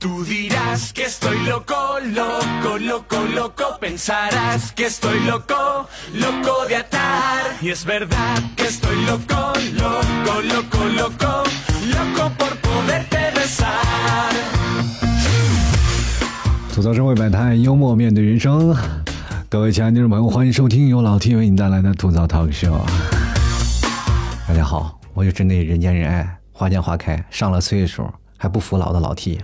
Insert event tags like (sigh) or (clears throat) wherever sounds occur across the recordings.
Tú dirás que estoy loco, loco, loco, loco. Pensarás que estoy loco, loco de atar. Y es verdad que estoy loco, loco, loco, loco, loco por poderte besar. 吐槽社会百态，幽默面对人生。各位亲爱的听众朋友，欢迎收听由老 T 为你带来的吐槽 talk show。大家好，我就真的人见人爱，花见花开，上了岁数还不服老的老 T。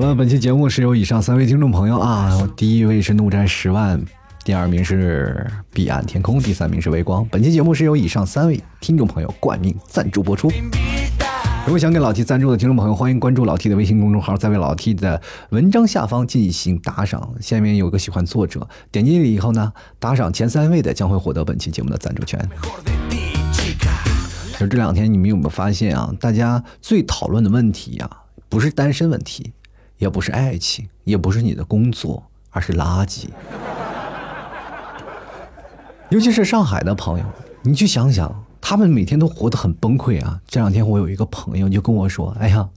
好了，本期节目是由以上三位听众朋友啊，第一位是怒战十万，第二名是彼岸天空，第三名是微光。本期节目是由以上三位听众朋友冠名赞助播出。如果想给老 T 赞助的听众朋友，欢迎关注老 T 的微信公众号，在为老 T 的文章下方进行打赏。下面有个喜欢作者，点击以后呢，打赏前三位的将会获得本期节目的赞助权。就这两天，你们有没有发现啊？大家最讨论的问题呀、不是单身问题，也不是爱情，也不是你的工作，而是垃圾。尤其是上海的朋友，你去想想，他们每天都活得很崩溃啊。这两天我有一个朋友就跟我说：“哎呀，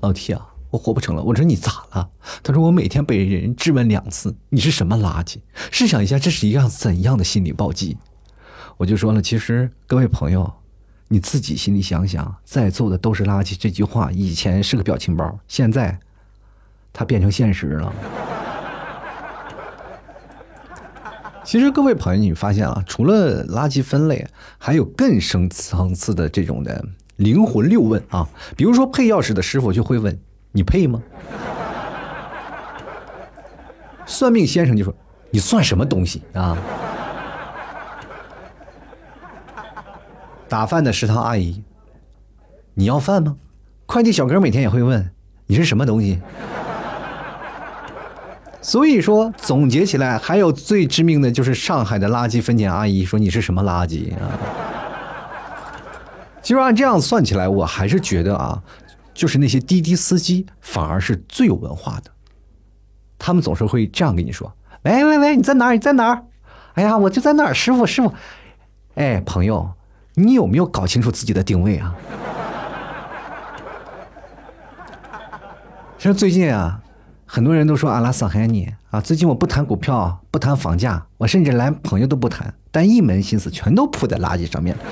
老 T 啊，我活不成了。”我说：“你咋了？”他说：“我每天被人质问两次，你是什么垃圾？试想一下，这是一样怎样的心理暴击？”我就说了，其实各位朋友，你自己心里想想，在座的都是垃圾。这句话以前是个表情包，现在它变成现实了。其实各位朋友，你发现啊，除了垃圾分类，还有更深层次的这种的灵魂六问啊。比如说配钥匙的师傅就会问：“你配吗？”算命先生就说：“你算什么东西啊？”打饭的食堂阿姨，你要饭吗？快递小哥每天也会问你是什么东西。所以说，总结起来，还有最致命的就是上海的垃圾分拣阿姨说你是什么垃圾啊？其实按这样算起来，我还是觉得啊，就是那些滴滴司机反而是最有文化的，他们总是会这样跟你说：“喂喂喂，你在哪儿？你在哪儿？哎呀，我就在那儿，师傅师傅。哎，朋友，你有没有搞清楚自己的定位啊？其实最近啊，很多人都说阿拉桑海尼啊，最近我不谈股票，不谈房价，我甚至连朋友都不谈，但一门心思全都扑在垃圾上面。(laughs)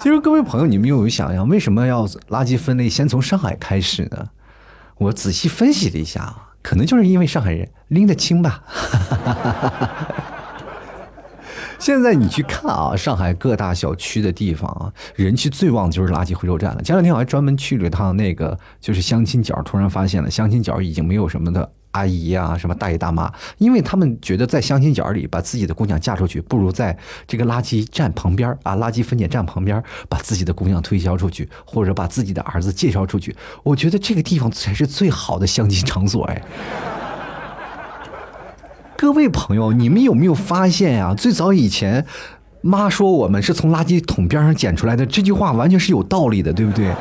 其实各位朋友，你们有没有想想，为什么要垃圾分类先从上海开始呢？我仔细分析了一下啊，可能就是因为上海人拎得清吧。现在你去看啊，上海各大小区的地方啊，人气最旺的就是垃圾回收站了。前两天我还专门去了一趟那个，就是相亲角，突然发现了相亲角已经没有什么的阿姨啊，什么大爷大妈，因为他们觉得在相亲角里把自己的姑娘嫁出去，不如在这个垃圾站旁边啊，垃圾分拣站旁边把自己的姑娘推销出去，或者把自己的儿子介绍出去。我觉得这个地方才是最好的相亲场所哎。各位朋友，你们有没有发现呀、最早以前，妈说我们是从垃圾桶边上捡出来的，这句话完全是有道理的，对不对？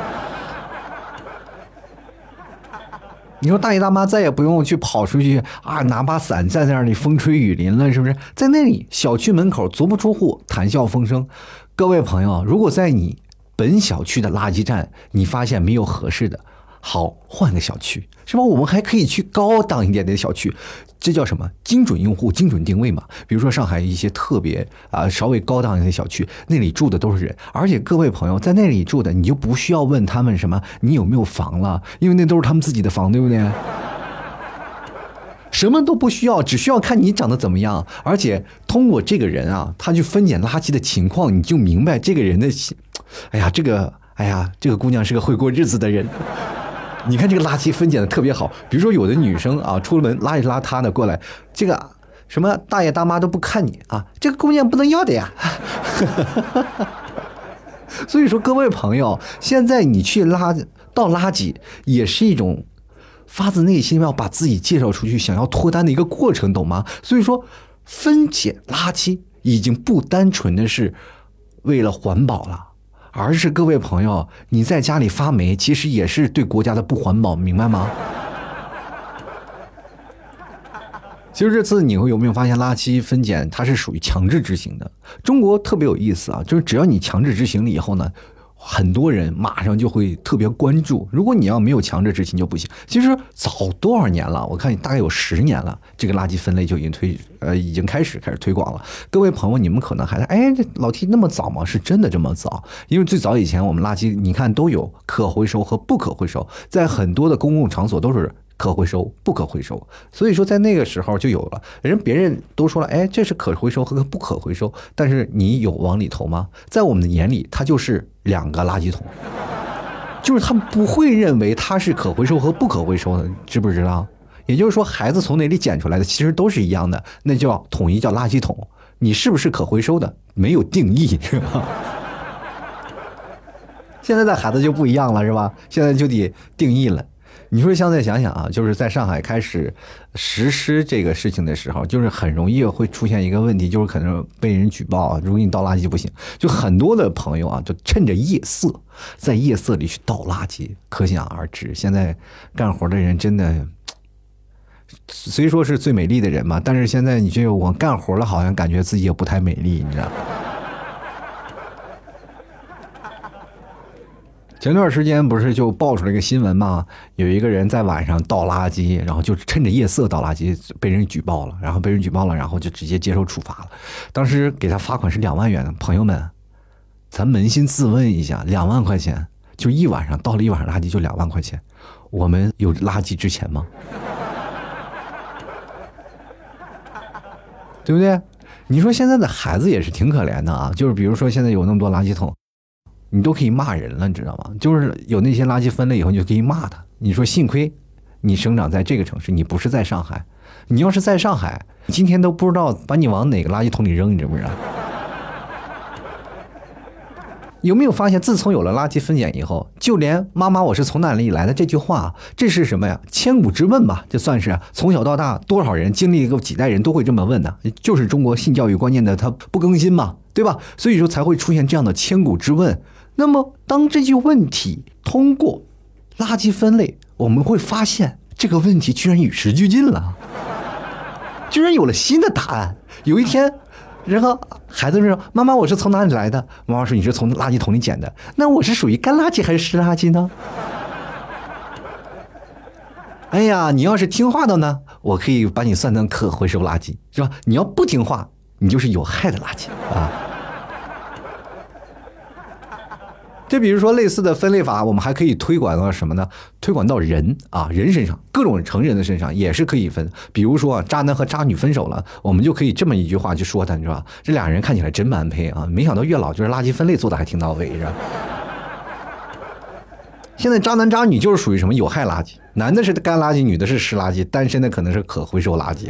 你说大爷大妈再也不用去跑出去啊，拿把伞站在那里风吹雨淋了，是不是？在那里小区门口足不出户，谈笑风生。各位朋友，如果在你本小区的垃圾站，你发现没有合适的，好换个小区，是吧？我们还可以去高档一点的小区，这叫什么？精准用户、精准定位嘛。比如说上海一些特别啊、稍微高档一些小区，那里住的都是人，而且各位朋友在那里住的，你就不需要问他们什么你有没有房了，因为那都是他们自己的房，对不对？什么都不需要，只需要看你长得怎么样，而且通过这个人啊，他去分拣垃圾的情况，你就明白这个人的，哎呀，这个，哎呀，这个姑娘是个会过日子的人。你看这个垃圾分拣的特别好，比如说有的女生啊，出了门邋里邋遢的过来，这个什么大爷大妈都不看你啊，这个姑娘不能要的呀。(laughs) 所以说，各位朋友，现在你去垃倒垃圾也是一种发自内心要把自己介绍出去、想要脱单的一个过程，懂吗？所以说，分拣垃圾已经不单纯的是为了环保了。而是各位朋友，你在家里发霉，其实也是对国家的不环保，明白吗？其实这次你会有没有发现，垃圾分拣它是属于强制执行的？中国特别有意思啊，就是只要你强制执行了以后呢，很多人马上就会特别关注。如果你要没有强制执行就不行。其实早多少年了，我看大概有十年了，这个垃圾分类就已经推呃已经开始开始推广了。各位朋友，你们可能还在哎，这老提那么早吗？是真的这么早？因为最早以前我们垃圾你看都有可回收和不可回收，在很多的公共场所都是。可回收不可回收，所以说在那个时候就有了人，别人都说了，哎，这是可回收和不可回收，但是你有往里投吗？在我们的眼里，它就是两个垃圾桶，(laughs) 就是他们不会认为它是可回收和不可回收的，知不知道？也就是说，孩子从哪里捡出来的，其实都是一样的，那叫统一叫垃圾桶。你是不是可回收的，没有定义，是吧？现在的孩子就不一样了，是吧？现在就得定义了。你说现在想想啊，就是在上海开始实施这个事情的时候，就是很容易会出现一个问题，就是可能被人举报，如果你倒垃圾不行，就很多的朋友啊，就趁着夜色，在夜色里去倒垃圾，可想而知。现在干活的人真的，虽说是最美丽的人嘛，但是现在你就我干活了，好像感觉自己也不太美丽，你知道吗。前段时间不是就爆出来一个新闻嘛？有一个人在晚上倒垃圾，然后就趁着夜色倒垃圾，被人举报了，然后被人举报了，然后就直接接受处罚了。当时给他罚款是两万元。朋友们，咱扪心自问一下，两万块钱就一晚上倒了一晚上垃圾就两万块钱，我们有垃圾值钱吗？对不对？你说现在的孩子也是挺可怜的啊，就是比如说现在有那么多垃圾桶。你都可以骂人了，你知道吗？就是有那些垃圾分类以后，你就可以骂他。你说幸亏你生长在这个城市，你不是在上海。你要是在上海，今天都不知道把你往哪个垃圾桶里扔，你知不知道？有没有发现，自从有了垃圾分拣以后，就连“妈妈，我是从哪里来的”这句话，这是什么呀？千古之问吧？这算是从小到大多少人经历过几代人都会这么问的，就是中国性教育观念的它不更新嘛，对吧？所以说才会出现这样的千古之问。那么，当这句问题通过垃圾分类，我们会发现这个问题居然与时俱进了，居然有了新的答案。有一天，然后孩子说：“妈妈，我是从哪里来的？”妈妈说：“你是从垃圾桶里捡的。”那我是属于干垃圾还是湿垃圾呢？哎呀，你要是听话的呢，我可以把你算成可回收垃圾，是吧？你要不听话，你就是有害的垃圾啊。就比如说类似的分类法，我们还可以推广到什么呢？推广到人啊，人身上，各种成人的身上也是可以分。比如说，渣男和渣女分手了，我们就可以这么一句话去说他，你知道吧？这俩人看起来真般配啊！没想到月老就是垃圾分类做的还挺到位，是吧？现在渣男渣女就是属于什么有害垃圾，男的是干垃圾，女的是湿垃圾，单身的可能是可回收垃圾。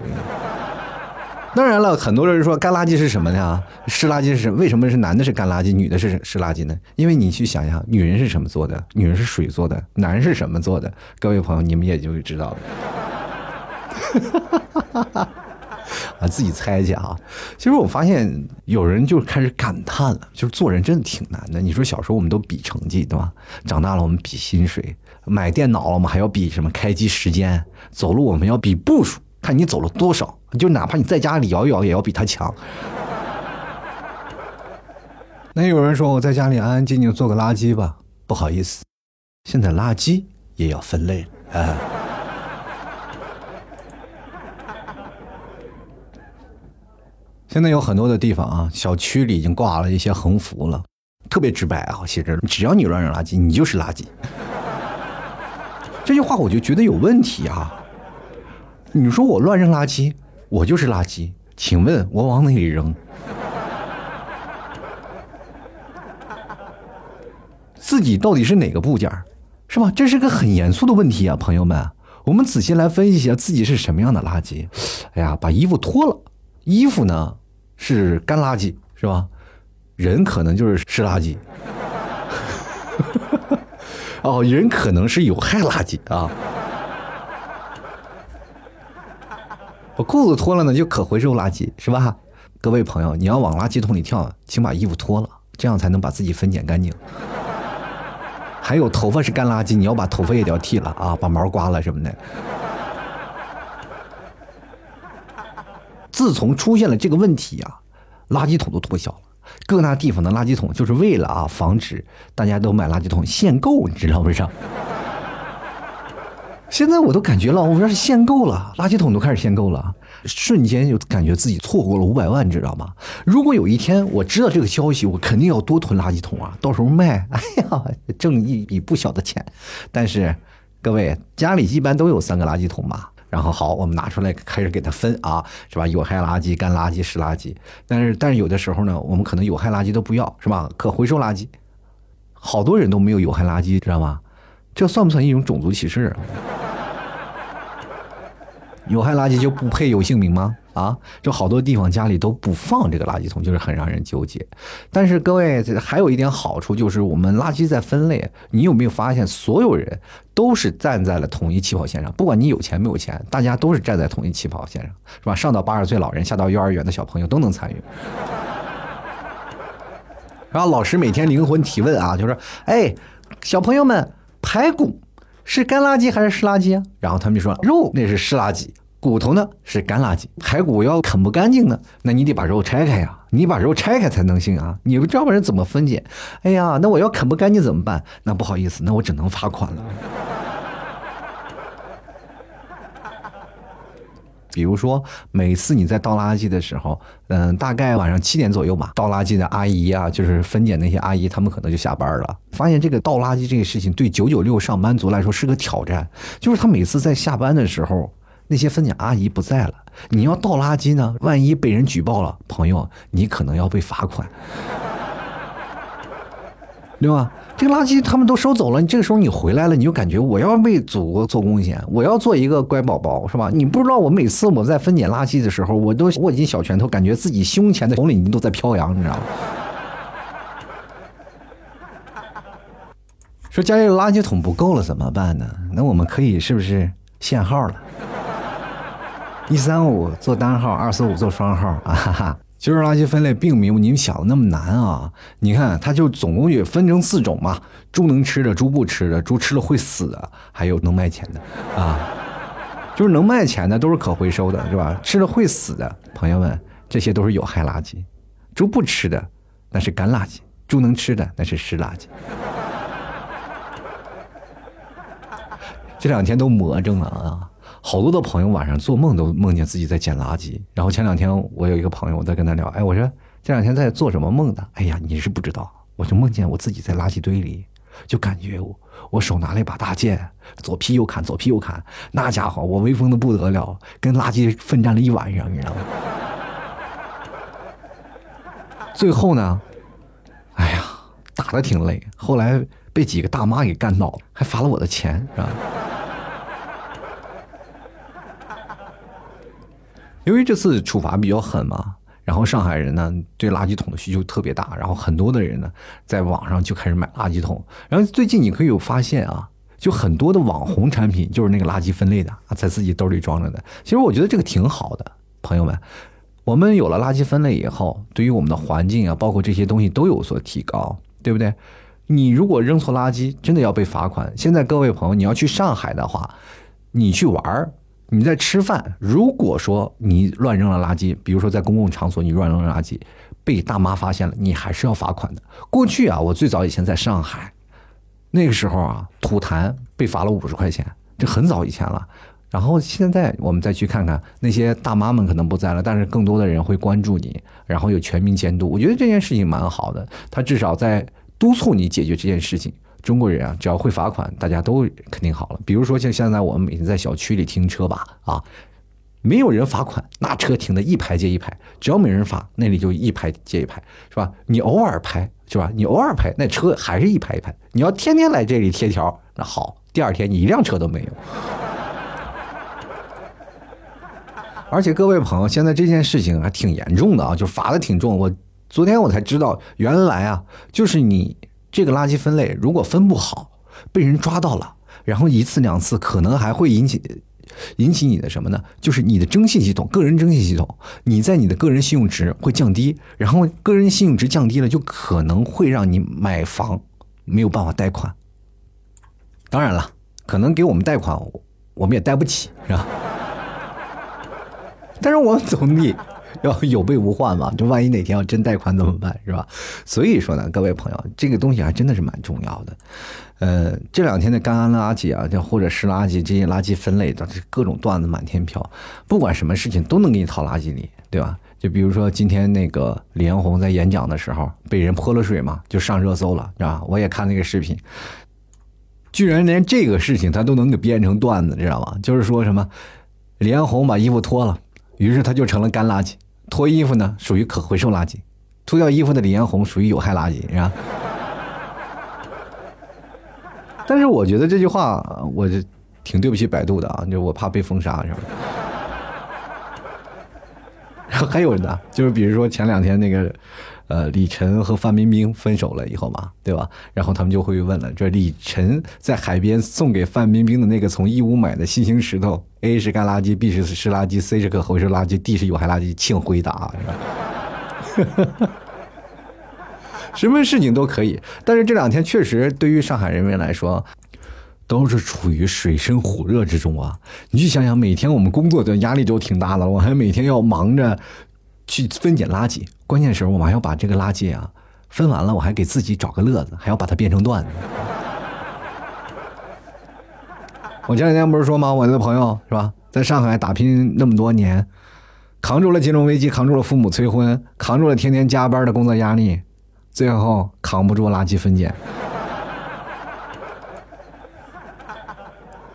(laughs) 当然了，很多人说干垃圾是什么呢？湿垃圾是什？为什么是男的是干垃圾，女的是湿垃圾呢？因为你去想想，女人是什么做的？女人是水做的，男人是什么做的？各位朋友，你们也就知道了。(laughs) 啊，自己猜去啊！其实我发现有人就开始感叹了，就是做人真的挺难的。你说小时候我们都比成绩，对吧？长大了我们比薪水，买电脑了我们还要比什么开机时间，走路我们要比步数。看你走了多少，就哪怕你在家里摇一摇，也要比他强。(laughs) 那有人说我在家里安安静静做个垃圾吧，不好意思，现在垃圾也要分类了啊。现在有很多的地方啊，小区里已经挂了一些横幅了，特别直白啊，写着只要你乱扔垃圾，你就是垃圾。(laughs) 这句话我就觉得有问题啊。你说我乱扔垃圾，我就是垃圾。请问我往哪里扔？自己到底是哪个部件是吧？这是个很严肃的问题啊，朋友们。我们仔细来分析一下自己是什么样的垃圾。哎呀，把衣服脱了，衣服呢是干垃圾，是吧？人可能就是湿垃圾。(laughs) 哦，人可能是有害垃圾啊。裤子脱了呢，就可回收垃圾，是吧？各位朋友，你要往垃圾桶里跳，请把衣服脱了，这样才能把自己分拣干净。还有头发是干垃圾，你要把头发也要剃了啊，把毛刮了什么的。自从出现了这个问题啊，垃圾桶都脱销了。各大地方的垃圾桶就是为了啊防止大家都买垃圾桶限购，你知道不知道？现在我都感觉了，我要是限购了，垃圾桶都开始限购了，瞬间就感觉自己错过了五百万，你知道吗？如果有一天我知道这个消息，我肯定要多囤垃圾桶啊，到时候卖，哎呀，挣一笔不小的钱。但是各位家里一般都有三个垃圾桶吧，然后好，我们拿出来开始给它分啊，是吧？有害垃圾、干垃圾、湿垃圾。但是但是有的时候呢，我们可能有害垃圾都不要，是吧？可回收垃圾，好多人都没有有害垃圾，知道吗？这算不算一种种族歧视？有害垃圾就不配有姓名吗？啊，就好多地方家里都不放这个垃圾桶，就是很让人纠结。但是各位，还有一点好处就是我们垃圾在分类，你有没有发现，所有人都是站在了统一起跑线上？不管你有钱没有钱，大家都是站在统一起跑线上，是吧？上到八十岁老人，下到幼儿园的小朋友都能参与。然后老师每天灵魂提问啊，就说：“哎，小朋友们，排骨是干垃圾还是湿垃圾啊？”然后他们就说：“肉那是湿垃圾。”骨头呢是干垃圾，排骨要啃不干净呢，那你得把肉拆开呀，你把肉拆开才能行啊，你不知道人怎么分解？哎呀，那我要啃不干净怎么办？那不好意思，那我只能罚款了。比如说，每次你在倒垃圾的时候，嗯，大概晚上七点左右吧，倒垃圾的阿姨啊，就是分拣那些阿姨，他们可能就下班了。发现这个倒垃圾这个事情对九九六上班族来说是个挑战，就是他每次在下班的时候。那些分拣阿姨不在了，你要倒垃圾呢？万一被人举报了，朋友，你可能要被罚款，(laughs) 对吧？这个垃圾他们都收走了，你这个时候你回来了，你就感觉我要为祖国做贡献，我要做一个乖宝宝，是吧？你不知道我每次我在分拣垃圾的时候，我都握紧小拳头，感觉自己胸前的红领巾都在飘扬，你知道吗？说家里的垃圾桶不够了怎么办呢？那我们可以是不是限号了？一三五做单号，二四五做双号啊！哈哈，其实垃圾分类并没有你们想的那么难啊！你看，它就总共也分成四种嘛：猪能吃的、猪不吃的、猪吃了会死的，还有能卖钱的啊！就是能卖钱的都是可回收的，是吧？吃了会死的，朋友们，这些都是有害垃圾；猪不吃的那是干垃圾，猪能吃的那是湿垃圾。这两天都魔怔了啊！好多的朋友晚上做梦都梦见自己在捡垃圾，然后前两天我有一个朋友，我在跟他聊，哎，我说这两天在做什么梦的？哎呀，你是不知道，我就梦见我自己在垃圾堆里，就感觉我我手拿了一把大剑，左劈右砍，左劈右砍，那家伙我威风的不得了，跟垃圾奋战了一晚上，你知道吗？最后呢，哎呀，打的挺累，后来被几个大妈给干倒了，还罚了我的钱，是吧？由于这次处罚比较狠嘛，然后上海人呢对垃圾桶的需求特别大，然后很多的人呢在网上就开始买垃圾桶。然后最近你可以有发现啊，就很多的网红产品就是那个垃圾分类的啊，在自己兜里装着的。其实我觉得这个挺好的，朋友们，我们有了垃圾分类以后，对于我们的环境啊，包括这些东西都有所提高，对不对？你如果扔错垃圾，真的要被罚款。现在各位朋友，你要去上海的话，你去玩儿。你在吃饭，如果说你乱扔了垃圾，比如说在公共场所你乱扔垃圾，被大妈发现了，你还是要罚款的。过去啊，我最早以前在上海，那个时候啊，吐痰被罚了五十块钱，这很早以前了。然后现在我们再去看看那些大妈们可能不在了，但是更多的人会关注你，然后有全民监督。我觉得这件事情蛮好的，他至少在督促你解决这件事情。中国人啊，只要会罚款，大家都肯定好了。比如说像现在我们每天在小区里停车吧，啊，没有人罚款，那车停的一排接一排，只要没人罚，那里就一排接一排，是吧？你偶尔拍，是吧？你偶尔拍，那车还是一排一排。你要天天来这里贴条，那好，第二天你一辆车都没有。而且各位朋友，现在这件事情还挺严重的啊，就罚的挺重。我昨天我才知道，原来啊，就是你。这个垃圾分类如果分不好，被人抓到了，然后一次两次可能还会引起引起你的什么呢？就是你的征信系统，个人征信系统，你在你的个人信用值会降低，然后个人信用值降低了，就可能会让你买房没有办法贷款。当然了，可能给我们贷款，我们也贷不起，是吧？(laughs) 但是我们总得要有备无患嘛，就万一哪天要真贷款怎么办，是吧？所以说呢，各位朋友，这个东西还真的是蛮重要的。呃，这两天的干垃圾啊，就或者湿垃圾这些垃圾分类的，各种段子满天飘，不管什么事情都能给你套垃圾里，对吧？就比如说今天那个李彦宏在演讲的时候被人泼了水嘛，就上热搜了，是吧？我也看那个视频，居然连这个事情他都能给编成段子，知道吗？就是说什么李彦宏把衣服脱了，于是他就成了干垃圾；脱衣服呢属于可回收垃圾，脱掉衣服的李彦宏属于有害垃圾，是吧？但是我觉得这句话，我就挺对不起百度的啊，就我怕被封杀，是吧？(laughs) 然后还有呢，就是比如说前两天那个，呃，李晨和范冰冰分手了以后嘛，对吧？然后他们就会问了，这李晨在海边送给范冰冰的那个从义乌买的新型石头，A 是干垃圾，B 是湿垃圾，C 是可回收垃圾，D 是有害垃圾，请回答，是吧？(laughs) 什么事情都可以，但是这两天确实对于上海人民来说，都是处于水深火热之中啊！你去想想，每天我们工作的压力都挺大的，我还每天要忙着去分拣垃圾，关键时候我还要把这个垃圾啊分完了，我还给自己找个乐子，还要把它变成段子。(laughs) 我前两天不是说吗？我的朋友是吧，在上海打拼那么多年，扛住了金融危机，扛住了父母催婚，扛住了天天加班的工作压力。最后扛不住垃圾分拣，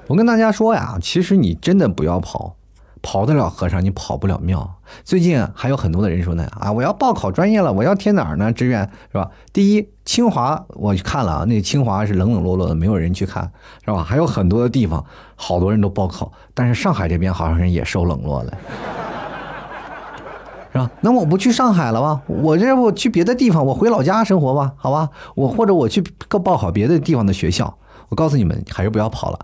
我跟大家说呀，其实你真的不要跑，跑得了和尚你跑不了庙。最近还有很多的人说呢，啊，我要报考专业了，我要填哪儿呢？志愿是吧？第一，清华我去看了啊，那清华是冷冷落落的，没有人去看，是吧？还有很多的地方，好多人都报考，但是上海这边好像是也受冷落了。(laughs) 是吧？那我不去上海了吧？我这不去别的地方，我回老家生活吧，好吧？我或者我去报考别的地方的学校。我告诉你们，还是不要跑了。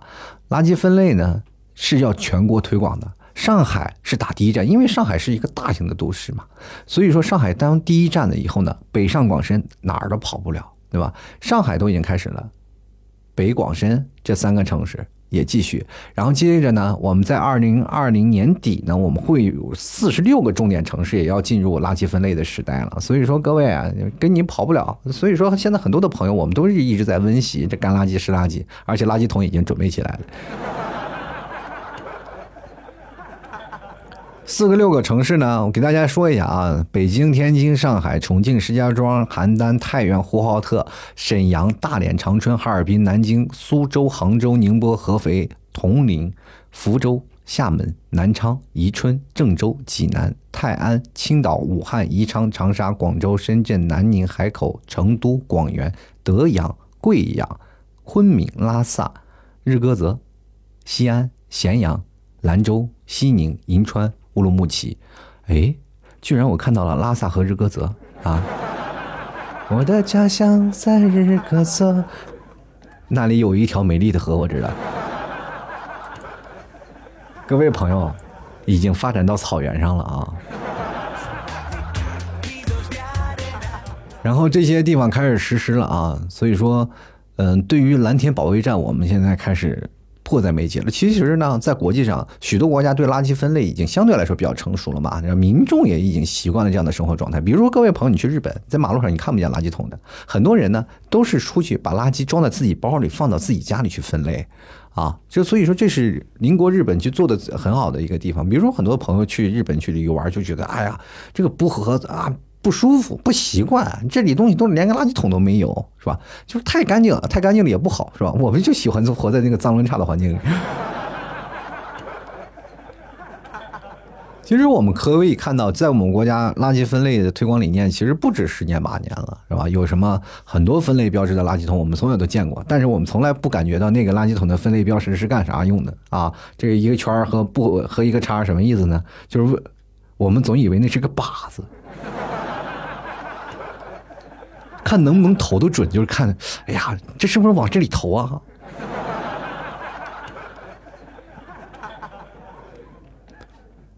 垃圾分类呢是要全国推广的，上海是打第一站，因为上海是一个大型的都市嘛。所以说，上海当第一站了以后呢，北上广深哪儿都跑不了，对吧？上海都已经开始了，北广深这三个城市。也继续，然后接着呢，我们在二零二零年底呢，我们会有四十六个重点城市也要进入垃圾分类的时代了。所以说，各位啊，跟你跑不了。所以说，现在很多的朋友，我们都是一直在温习这干垃圾、湿垃圾，而且垃圾桶已经准备起来了。四个六个城市呢，我给大家说一下啊：北京、天津、上海、重庆、石家庄、邯郸、太原、呼和浩特、沈阳、大连、长春、哈尔滨、南京、苏州、杭州、宁波、合肥、铜陵、福州、厦门、南昌、宜春、郑州、济南、泰安、青岛、武汉、宜昌、长沙、广州、深圳、南宁、海口、成都、广元、德阳、贵阳、昆明、拉萨、日喀则、西安、咸阳、兰州、西宁、银川。乌鲁木齐，哎，居然我看到了拉萨和日喀则啊！我的家乡在日喀则，那里有一条美丽的河，我知道。各位朋友，已经发展到草原上了啊！然后这些地方开始实施了啊，所以说，嗯，对于蓝天保卫战，我们现在开始。迫在眉睫了。其实呢，在国际上，许多国家对垃圾分类已经相对来说比较成熟了嘛，民众也已经习惯了这样的生活状态。比如说，各位朋友，你去日本，在马路上你看不见垃圾桶的，很多人呢都是出去把垃圾装在自己包里，放到自己家里去分类，啊，就所以说这是邻国日本去做的很好的一个地方。比如说，很多朋友去日本去旅游玩，就觉得，哎呀，这个不合啊。不舒服，不习惯，这里东西都连个垃圾桶都没有，是吧？就是太干净了，太干净了也不好，是吧？我们就喜欢活在那个脏乱差的环境里。(laughs) 其实我们可以看到，在我们国家垃圾分类的推广理念，其实不止十年八年了，是吧？有什么很多分类标志的垃圾桶，我们从小都见过，但是我们从来不感觉到那个垃圾桶的分类标识是干啥用的啊？这一个圈和不和一个叉什么意思呢？就是我们总以为那是个靶子。看能不能投的准，就是看，哎呀，这是不是往这里投啊？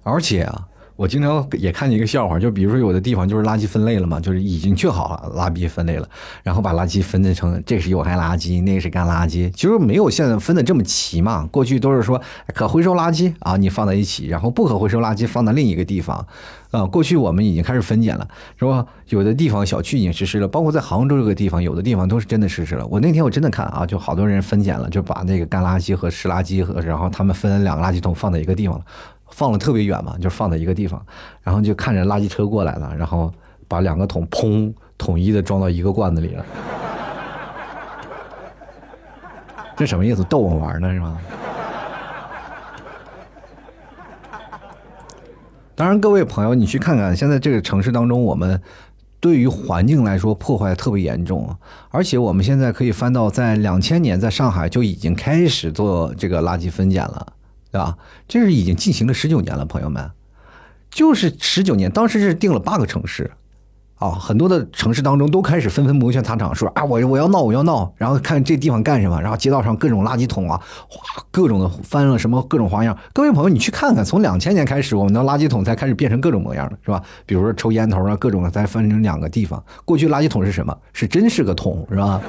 而且啊，我经常也看见一个笑话，就比如说有的地方就是垃圾分类了嘛，就是已经确好了垃圾分类了，然后把垃圾分成这是有害垃圾，那个是干垃圾，其实没有现在分的这么齐嘛。过去都是说可回收垃圾啊，你放在一起，然后不可回收垃圾放在另一个地方。啊，过去我们已经开始分拣了，是吧？有的地方小区已经实施了，包括在杭州这个地方，有的地方都是真的实施了。我那天我真的看啊，就好多人分拣了，就把那个干垃圾和湿垃圾和，然后他们分两个垃圾桶放在一个地方了。放了特别远嘛，就放在一个地方，然后就看着垃圾车过来了，然后把两个桶砰统一的装到一个罐子里了。(laughs) 这什么意思？逗我玩呢是吗？(laughs) 当然，各位朋友，你去看看现在这个城市当中，我们对于环境来说破坏特别严重！而且我们现在可以翻到在两千年，在上海就已经开始做这个垃圾分拣了。对吧？这是已经进行了十九年了，朋友们，就是十九年。当时是定了八个城市，啊，很多的城市当中都开始纷纷摩拳擦掌，说啊，我我要闹，我要闹，然后看这地方干什么，然后街道上各种垃圾桶啊，哗，各种的翻了什么各种花样。各位朋友，你去看看，从两千年开始，我们的垃圾桶才开始变成各种模样了，是吧？比如说抽烟头啊，各种的再分成两个地方。过去垃圾桶是什么？是真是个桶，是吧？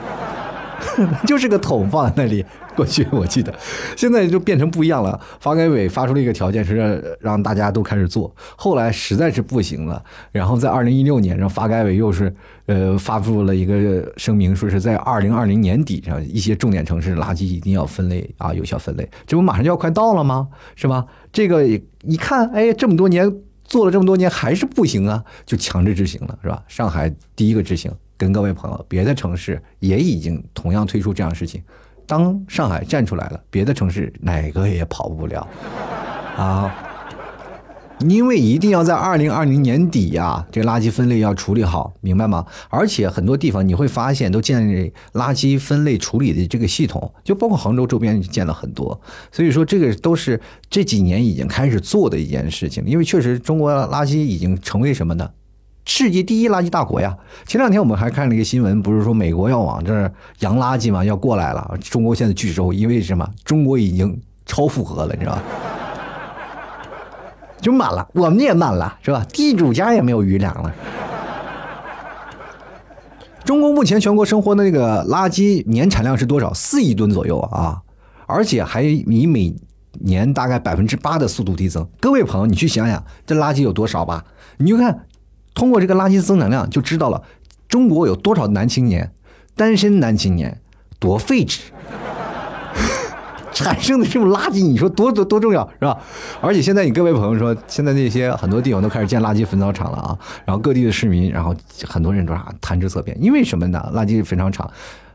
(laughs) 就是个桶放在那里。过去我记得，现在就变成不一样了。发改委发出了一个条件，是让让大家都开始做。后来实在是不行了，然后在二零一六年，让发改委又是呃发布了一个声明，说是在二零二零年底上，一些重点城市垃圾一定要分类啊，有效分类。这不马上就要快到了吗？是吧？这个一看，哎，这么多年做了这么多年还是不行啊，就强制执行了，是吧？上海第一个执行，跟各位朋友，别的城市也已经同样推出这样的事情。当上海站出来了，别的城市哪个也跑不了啊！因为一定要在二零二零年底呀，这垃圾分类要处理好，明白吗？而且很多地方你会发现都建立垃圾分类处理的这个系统，就包括杭州周边建了很多。所以说，这个都是这几年已经开始做的一件事情。因为确实，中国垃圾已经成为什么呢？世界第一垃圾大国呀！前两天我们还看了一个新闻，不是说美国要往这儿洋垃圾嘛，要过来了。中国现在拒收，因为什么？中国已经超负荷了，你知道吧？(laughs) 就满了，我们也满了，是吧？地主家也没有余粮了。中国目前全国生活的那个垃圾年产量是多少？四亿吨左右啊！而且还以每年大概百分之八的速度递增。各位朋友，你去想想，这垃圾有多少吧？你就看。通过这个垃圾增长量，就知道了中国有多少男青年，单身男青年多废纸，(laughs) 产生的这种垃圾，你说多多多重要是吧？而且现在你各位朋友说，现在那些很多地方都开始建垃圾焚烧厂了啊，然后各地的市民，然后很多人都啊谈之色变，因为什么呢？垃圾焚烧厂，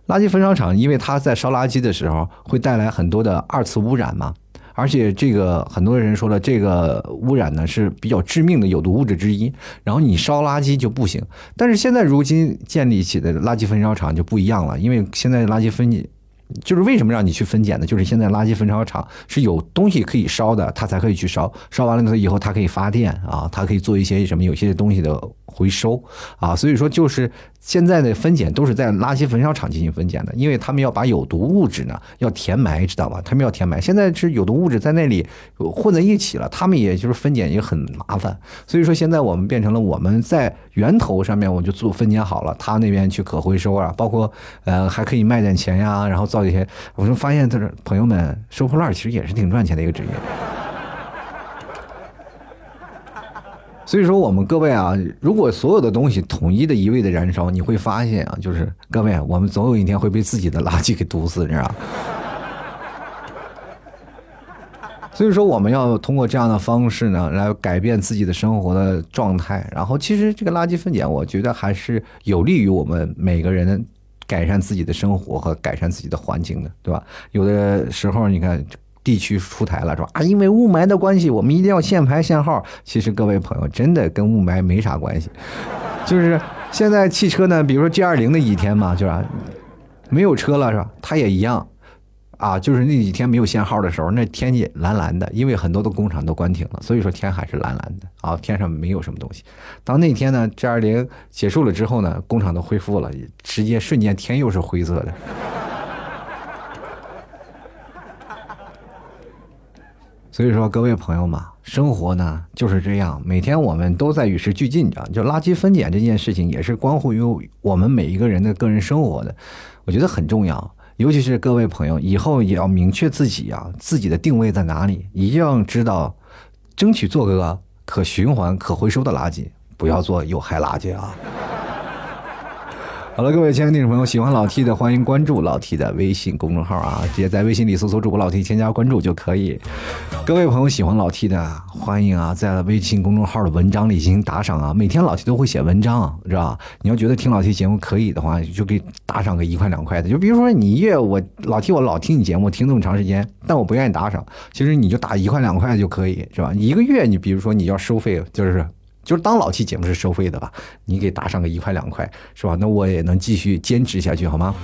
垃圾焚烧厂，因为它在烧垃圾的时候会带来很多的二次污染嘛。而且这个很多人说了，这个污染呢是比较致命的有毒物质之一。然后你烧垃圾就不行，但是现在如今建立起的垃圾焚烧厂就不一样了，因为现在垃圾分就是为什么让你去分拣呢？就是现在垃圾焚烧厂是有东西可以烧的，它才可以去烧。烧完了以后，它可以发电啊，它可以做一些什么有些东西的回收啊。所以说，就是现在的分拣都是在垃圾焚烧厂进行分拣的，因为他们要把有毒物质呢要填埋，知道吧？他们要填埋。现在是有毒物质在那里混在一起了，他们也就是分拣也很麻烦。所以说，现在我们变成了我们在源头上面我就做分拣好了，他那边去可回收啊，包括呃还可以卖点钱呀，然后造。一些，我就发现，这是朋友们收破烂其实也是挺赚钱的一个职业。所以说，我们各位啊，如果所有的东西统一的一味的燃烧，你会发现啊，就是各位，我们总有一天会被自己的垃圾给毒死，你知道 (laughs) 所以说，我们要通过这样的方式呢，来改变自己的生活的状态。然后，其实这个垃圾分拣，我觉得还是有利于我们每个人。改善自己的生活和改善自己的环境的，对吧？有的时候你看地区出台了，说啊，因为雾霾的关系，我们一定要限牌限号。其实各位朋友，真的跟雾霾没啥关系。就是现在汽车呢，比如说 G 二零的几天嘛，就是没有车了，是吧？它也一样。啊，就是那几天没有限号的时候，那天气蓝蓝的，因为很多的工厂都关停了，所以说天还是蓝蓝的啊，天上没有什么东西。当那天呢，G 二零结束了之后呢，工厂都恢复了，直接瞬间天又是灰色的。所以说，各位朋友嘛，生活呢就是这样，每天我们都在与时俱进，着，就垃圾分拣这件事情也是关乎于我们每一个人的个人生活的，我觉得很重要。尤其是各位朋友，以后也要明确自己啊自己的定位在哪里，一定要知道，争取做个可循环、可回收的垃圾，不要做有害垃圾啊。好了，各位亲爱的听众朋友，喜欢老 T 的，欢迎关注老 T 的微信公众号啊，直接在微信里搜索主播老 T，添加关注就可以。各位朋友喜欢老 T 的，欢迎啊，在微信公众号的文章里进行打赏啊。每天老 T 都会写文章，知道吧？你要觉得听老 T 节目可以的话，就给打赏个一块两块的。就比如说你一月我老 T 我老听你节目听这么长时间，但我不愿意打赏，其实你就打一块两块就可以，是吧？一个月你比如说你要收费，就是。就是当老期节目是收费的吧，你给打上个一块两块，是吧？那我也能继续坚持下去，好吗？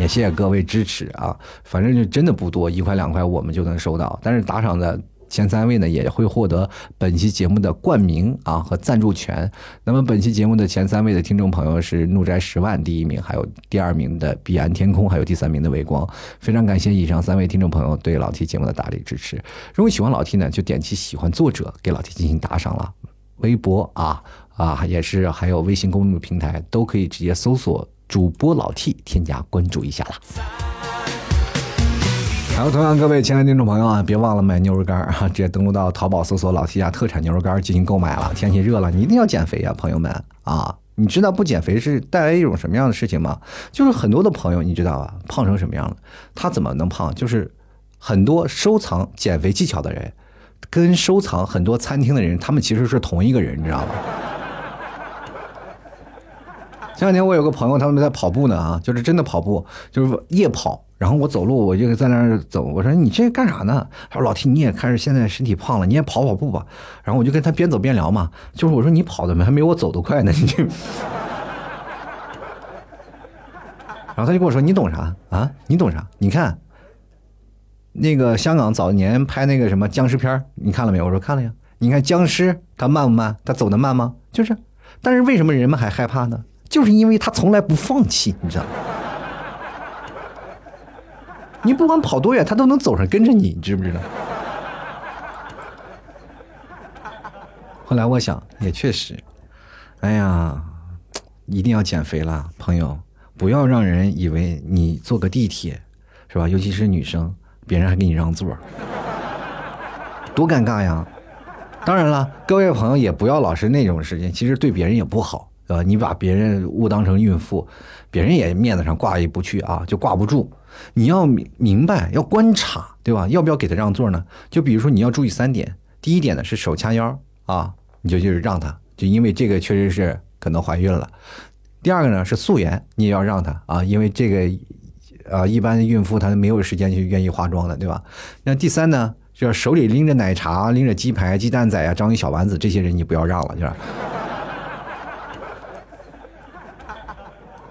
也谢谢各位支持啊！反正就真的不多，一块两块我们就能收到。但是打赏的前三位呢，也会获得本期节目的冠名啊和赞助权。那么本期节目的前三位的听众朋友是怒宅十万第一名，还有第二名的彼岸天空，还有第三名的微光。非常感谢以上三位听众朋友对老 T 节目的大力支持。如果喜欢老 T 呢，就点击喜欢作者，给老 T 进行打赏了。微博啊啊，也是还有微信公众平台，都可以直接搜索主播老 T，添加关注一下啦。还有同样各位亲爱的听众朋友啊，别忘了买牛肉干啊，直接登录到淘宝搜索老 T 家特产牛肉干进行购买了。天气热了，你一定要减肥啊，朋友们啊！你知道不减肥是带来一种什么样的事情吗？就是很多的朋友你知道吧，胖成什么样了？他怎么能胖？就是很多收藏减肥技巧的人。跟收藏很多餐厅的人，他们其实是同一个人，你知道吗？前两天我有个朋友，他们在跑步呢啊，就是真的跑步，就是夜跑。然后我走路，我就在那儿走。我说你这干啥呢？他说老提你也开始现在身体胖了，你也跑跑步吧。然后我就跟他边走边聊嘛，就是我说你跑的没还没我走的快呢，(laughs) 你。然后他就跟我说你懂啥啊？你懂啥？你看。那个香港早年拍那个什么僵尸片你看了没有？我说看了呀。你看僵尸他慢不慢？他走的慢吗？就是。但是为什么人们还害怕呢？就是因为他从来不放弃，你知道吗？你不管跑多远，他都能走上跟着你，你知不知道？后来我想，也确实，哎呀，一定要减肥了，朋友，不要让人以为你坐个地铁，是吧？尤其是女生。别人还给你让座，多尴尬呀！当然了，各位朋友也不要老是那种事情，其实对别人也不好，对吧？你把别人误当成孕妇，别人也面子上挂一不去啊，就挂不住。你要明明白，要观察，对吧？要不要给他让座呢？就比如说你要注意三点：第一点呢是手掐腰啊，你就就是让他，就因为这个确实是可能怀孕了；第二个呢是素颜，你也要让他啊，因为这个。啊，一般孕妇她都没有时间去愿意化妆的，对吧？那第三呢，就是手里拎着奶茶、拎着鸡排、鸡蛋仔啊、章鱼小丸子，这些人你不要让了，就是，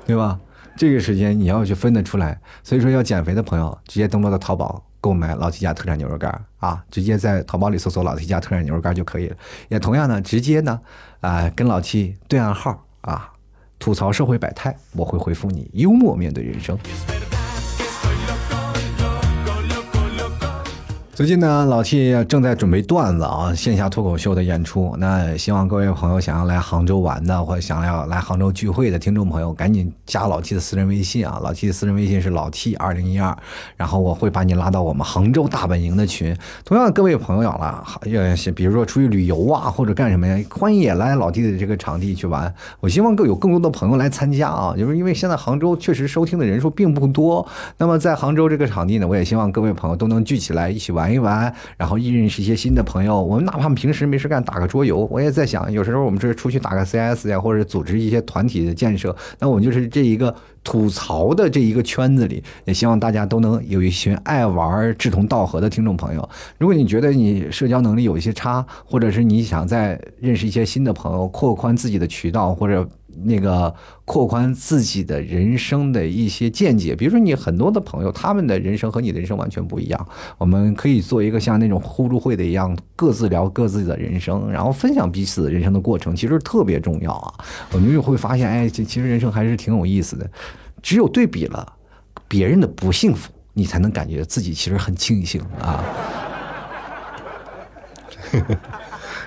(laughs) 对吧？这个时间你要去分得出来。所以说，要减肥的朋友，直接登录到淘宝购买老七家特产牛肉干啊，直接在淘宝里搜索老七家特产牛肉干就可以了。也同样呢，直接呢，啊，跟老七对暗号啊，吐槽社会百态，我会回复你，幽默面对人生。最近呢，老 T 正在准备段子啊，线下脱口秀的演出。那希望各位朋友想要来杭州玩的，或者想要来杭州聚会的听众朋友，赶紧加老 T 的私人微信啊！老 T 的私人微信是老 T 二零一二，然后我会把你拉到我们杭州大本营的群。同样，各位朋友了，要比如说出去旅游啊，或者干什么呀，欢迎也来老 T 的这个场地去玩。我希望更有更多的朋友来参加啊，就是因为现在杭州确实收听的人数并不多。那么在杭州这个场地呢，我也希望各位朋友都能聚起来一起玩。玩一玩，然后认识一些新的朋友。我们哪怕平时没事干打个桌游，我也在想，有时候我们这出去打个 CS 呀，或者组织一些团体的建设，那我们就是这一个吐槽的这一个圈子里，也希望大家都能有一群爱玩、志同道合的听众朋友。如果你觉得你社交能力有一些差，或者是你想再认识一些新的朋友，扩宽自己的渠道，或者。那个扩宽自己的人生的一些见解，比如说你很多的朋友，他们的人生和你的人生完全不一样。我们可以做一个像那种互助会的一样，各自聊各自的人生，然后分享彼此的人生的过程，其实特别重要啊。我们就会发现，哎，这其实人生还是挺有意思的。只有对比了别人的不幸福，你才能感觉自己其实很庆幸啊。(laughs)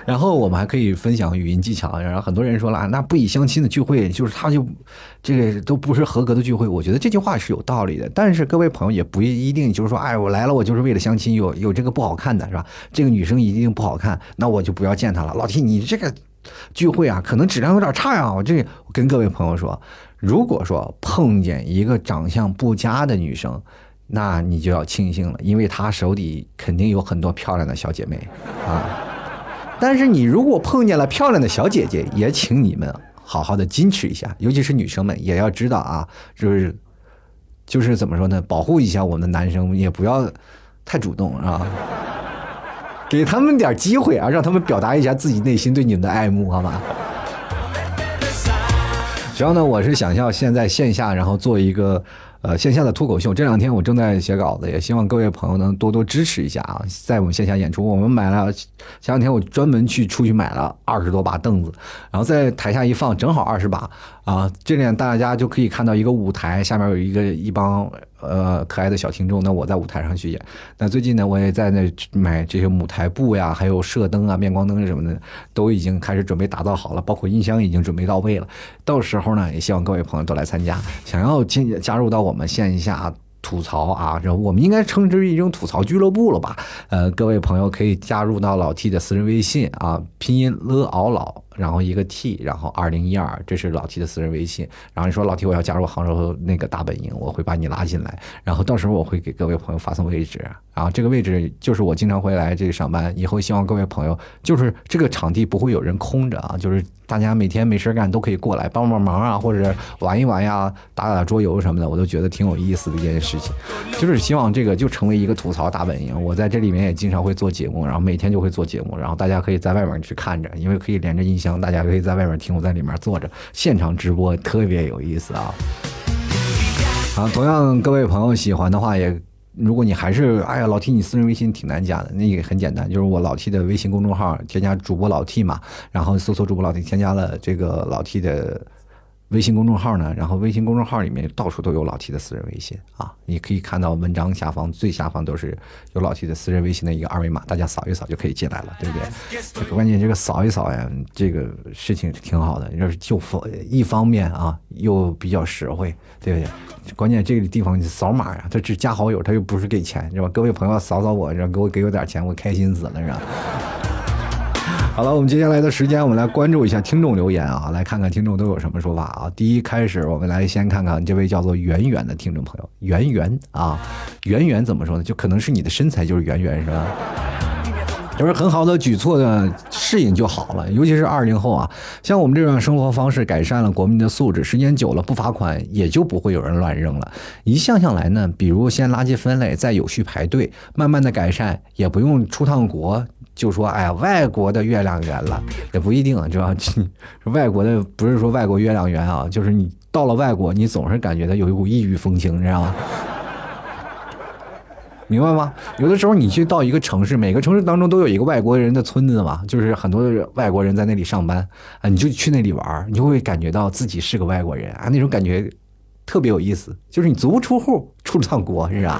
然后我们还可以分享语音技巧。然后很多人说了啊，那不以相亲的聚会，就是他就这个都不是合格的聚会。我觉得这句话是有道理的，但是各位朋友也不一定就是说，哎，我来了我就是为了相亲，有有这个不好看的是吧？这个女生一定不好看，那我就不要见她了。老提你这个聚会啊，可能质量有点差呀。我这跟各位朋友说，如果说碰见一个长相不佳的女生，那你就要庆幸了，因为她手底肯定有很多漂亮的小姐妹啊。但是你如果碰见了漂亮的小姐姐，也请你们好好的矜持一下，尤其是女生们也要知道啊，就是就是怎么说呢，保护一下我们的男生，也不要太主动啊，(laughs) 给他们点机会啊，让他们表达一下自己内心对你们的爱慕，好吗？主要呢，我是想要现在线下，然后做一个。呃，线下的脱口秀，这两天我正在写稿子，也希望各位朋友能多多支持一下啊！在我们线下演出，我们买了前两天我专门去出去买了二十多把凳子，然后在台下一放，正好二十把啊！这边大家就可以看到一个舞台，下面有一个一帮。呃，可爱的小听众，那我在舞台上去演。那最近呢，我也在那买这些舞台布呀，还有射灯啊、面光灯什么的，都已经开始准备打造好了，包括音箱已经准备到位了。到时候呢，也希望各位朋友都来参加，想要进加入到我们线下。吐槽啊，这我们应该称之为一种吐槽俱乐部了吧？呃，各位朋友可以加入到老 T 的私人微信啊，拼音 l 敖老，然后一个 T，然后二零一二，这是老 T 的私人微信。然后你说老 T 我要加入杭州那个大本营，我会把你拉进来，然后到时候我会给各位朋友发送位置，然后这个位置就是我经常会来这里上班，以后希望各位朋友就是这个场地不会有人空着啊，就是。大家每天没事干都可以过来帮帮忙啊，或者玩一玩呀，打打桌游什么的，我都觉得挺有意思的一件事情。就是希望这个就成为一个吐槽大本营。我在这里面也经常会做节目，然后每天就会做节目，然后大家可以在外面去看着，因为可以连着音箱，大家可以在外面听，我在里面坐着现场直播，特别有意思啊。好，同样各位朋友喜欢的话也。如果你还是哎呀老 T，你私人微信挺难加的，那也很简单，就是我老 T 的微信公众号，添加主播老 T 嘛，然后搜索主播老 T，添加了这个老 T 的。微信公众号呢，然后微信公众号里面到处都有老 T 的私人微信啊，你可以看到文章下方最下方都是有老 T 的私人微信的一个二维码，大家扫一扫就可以进来了，对不对？这个关键这个扫一扫呀，这个事情挺好的，就是就一方面啊，又比较实惠，对不对？关键这个地方你扫码呀，他只加好友，他又不是给钱，是吧？各位朋友扫扫我，然后给我给我点钱，我开心死了，是吧？好了，我们接下来的时间，我们来关注一下听众留言啊，来看看听众都有什么说法啊。第一开始，我们来先看看这位叫做圆圆的听众朋友，圆圆啊，圆圆怎么说呢？就可能是你的身材就是圆圆是吧？就是很好的举措的适应就好了，尤其是二零后啊，像我们这种生活方式改善了国民的素质，时间久了不罚款也就不会有人乱扔了。一项项来呢，比如先垃圾分类，再有序排队，慢慢的改善，也不用出趟国。就说哎呀，外国的月亮圆了，也不一定，知道吧？(laughs) 外国的不是说外国月亮圆啊，就是你到了外国，你总是感觉到有一股异域风情，你知道吗？(laughs) 明白吗？有的时候你去到一个城市，每个城市当中都有一个外国人的村子嘛，就是很多外国人在那里上班啊，你就去那里玩，你就会感觉到自己是个外国人啊，那种感觉特别有意思，就是你足不出户出趟国，是吧？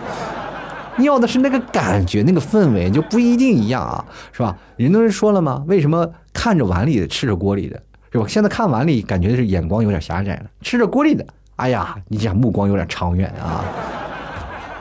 要的是那个感觉，那个氛围就不一定一样啊，是吧？人都是说了吗？为什么看着碗里的吃着锅里的，是吧？现在看碗里感觉是眼光有点狭窄了，吃着锅里的，哎呀，你讲目光有点长远啊。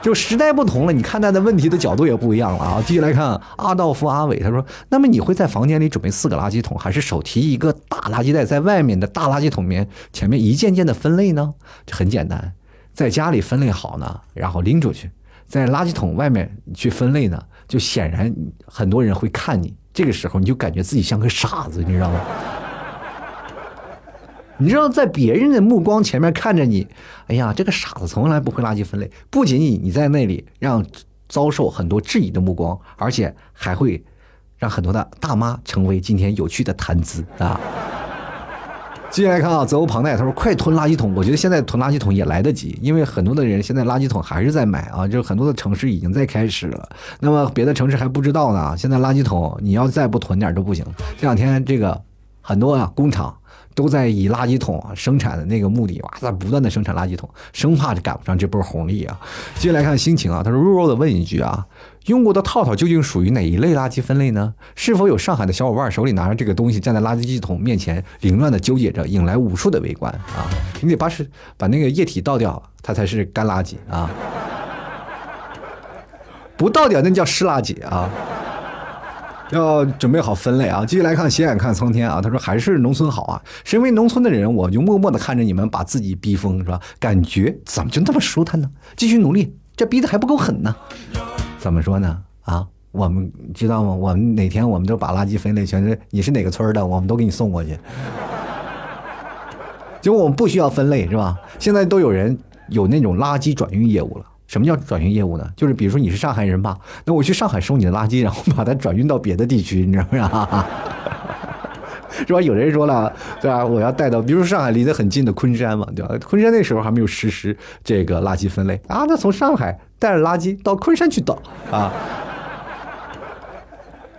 就时代不同了，你看待的问题的角度也不一样了啊。继续来看阿道夫阿伟，他说：“那么你会在房间里准备四个垃圾桶，还是手提一个大垃圾袋，在外面的大垃圾桶面前面一件件的分类呢？”这很简单，在家里分类好呢，然后拎出去。在垃圾桶外面去分类呢，就显然很多人会看你。这个时候你就感觉自己像个傻子，你知道吗？(laughs) 你知道在别人的目光前面看着你，哎呀，这个傻子从来不会垃圾分类。不仅仅你在那里让遭受很多质疑的目光，而且还会让很多的大妈成为今天有趣的谈资啊。接下来看啊，责无旁贷，他说快囤垃圾桶。我觉得现在囤垃圾桶也来得及，因为很多的人现在垃圾桶还是在买啊，就是很多的城市已经在开始了。那么别的城市还不知道呢。现在垃圾桶你要再不囤点都不行。这两天这个很多啊工厂都在以垃圾桶生产的那个目的，哇塞，不断的生产垃圾桶，生怕赶不上这波红利啊。接下来看心情啊，他说弱弱的问一句啊，用过的套套究竟属于哪一类垃圾分类呢？是否有上海的小伙伴手里拿着这个东西站在垃圾桶面前凌乱的纠结着，引来无数的围观啊？你得把是把那个液体倒掉，它才是干垃圾啊，不倒掉那叫湿垃圾啊。(laughs) 要准备好分类啊！继续来看，斜眼看苍天啊！他说还是农村好啊。身为农村的人，我就默默的看着你们把自己逼疯，是吧？感觉怎么就那么舒坦呢？继续努力，这逼的还不够狠呢。怎么说呢？啊，我们知道吗？我们哪天我们都把垃圾分类全是你是哪个村的，我们都给你送过去。结果我们不需要分类，是吧？现在都有人有那种垃圾转运业务了。什么叫转运业务呢？就是比如说你是上海人吧，那我去上海收你的垃圾，然后把它转运到别的地区，你知道吗？(laughs) 是吧？有人说了，对吧？我要带到，比如说上海离得很近的昆山嘛，对吧？昆山那时候还没有实施这个垃圾分类啊，那从上海带着垃圾到昆山去倒啊。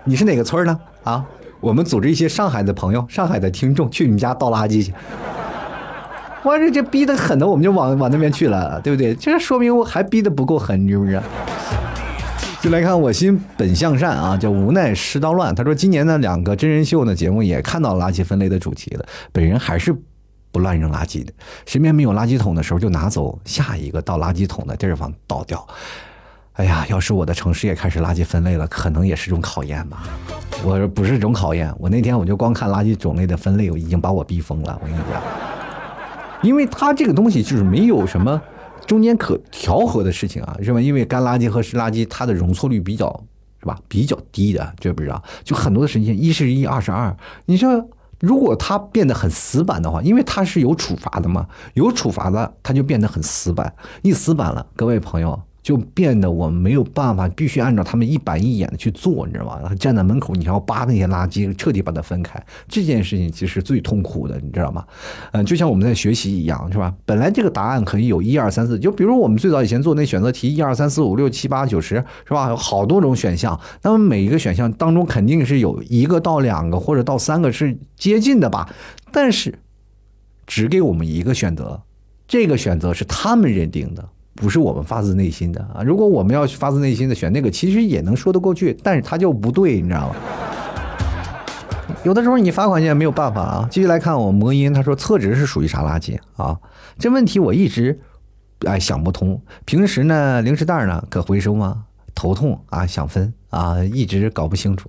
你是哪个村呢？啊，我们组织一些上海的朋友、上海的听众去你们家倒垃圾去。我这这逼得狠的，我们就往往那边去了，对不对？这说明我还逼得不够狠，是不是？就来看我心本向善啊，叫无奈世道乱。他说今年的两个真人秀的节目也看到垃圾分类的主题了，本人还是不乱扔垃圾的，身边没有垃圾桶的时候就拿走下一个倒垃圾桶的地方倒掉。哎呀，要是我的城市也开始垃圾分类了，可能也是种考验吧。我不是种考验，我那天我就光看垃圾种类的分类，我已经把我逼疯了。我跟你讲。因为它这个东西就是没有什么中间可调和的事情啊，是吧？因为干垃圾和湿垃圾它的容错率比较是吧比较低的，知不知道？就很多的神仙，一是一，二是二。你说如果它变得很死板的话，因为它是有处罚的嘛，有处罚的，它就变得很死板。一死板了，各位朋友。就变得我们没有办法，必须按照他们一板一眼的去做，你知道吗？站在门口，你还要扒那些垃圾，彻底把它分开。这件事情其实最痛苦的，你知道吗？嗯，就像我们在学习一样，是吧？本来这个答案可以有一二三四，就比如我们最早以前做那选择题，一二三四五六七八九十，是吧？有好多种选项，那么每一个选项当中肯定是有一个到两个或者到三个是接近的吧？但是只给我们一个选择，这个选择是他们认定的。不是我们发自内心的啊！如果我们要发自内心的选那个，其实也能说得过去，但是它就不对，你知道吗？有的时候你罚款也没有办法啊。继续来看我魔音，他说厕纸是属于啥垃圾啊？这问题我一直哎想不通。平时呢，零食袋呢可回收吗？头痛啊，想分啊，一直搞不清楚。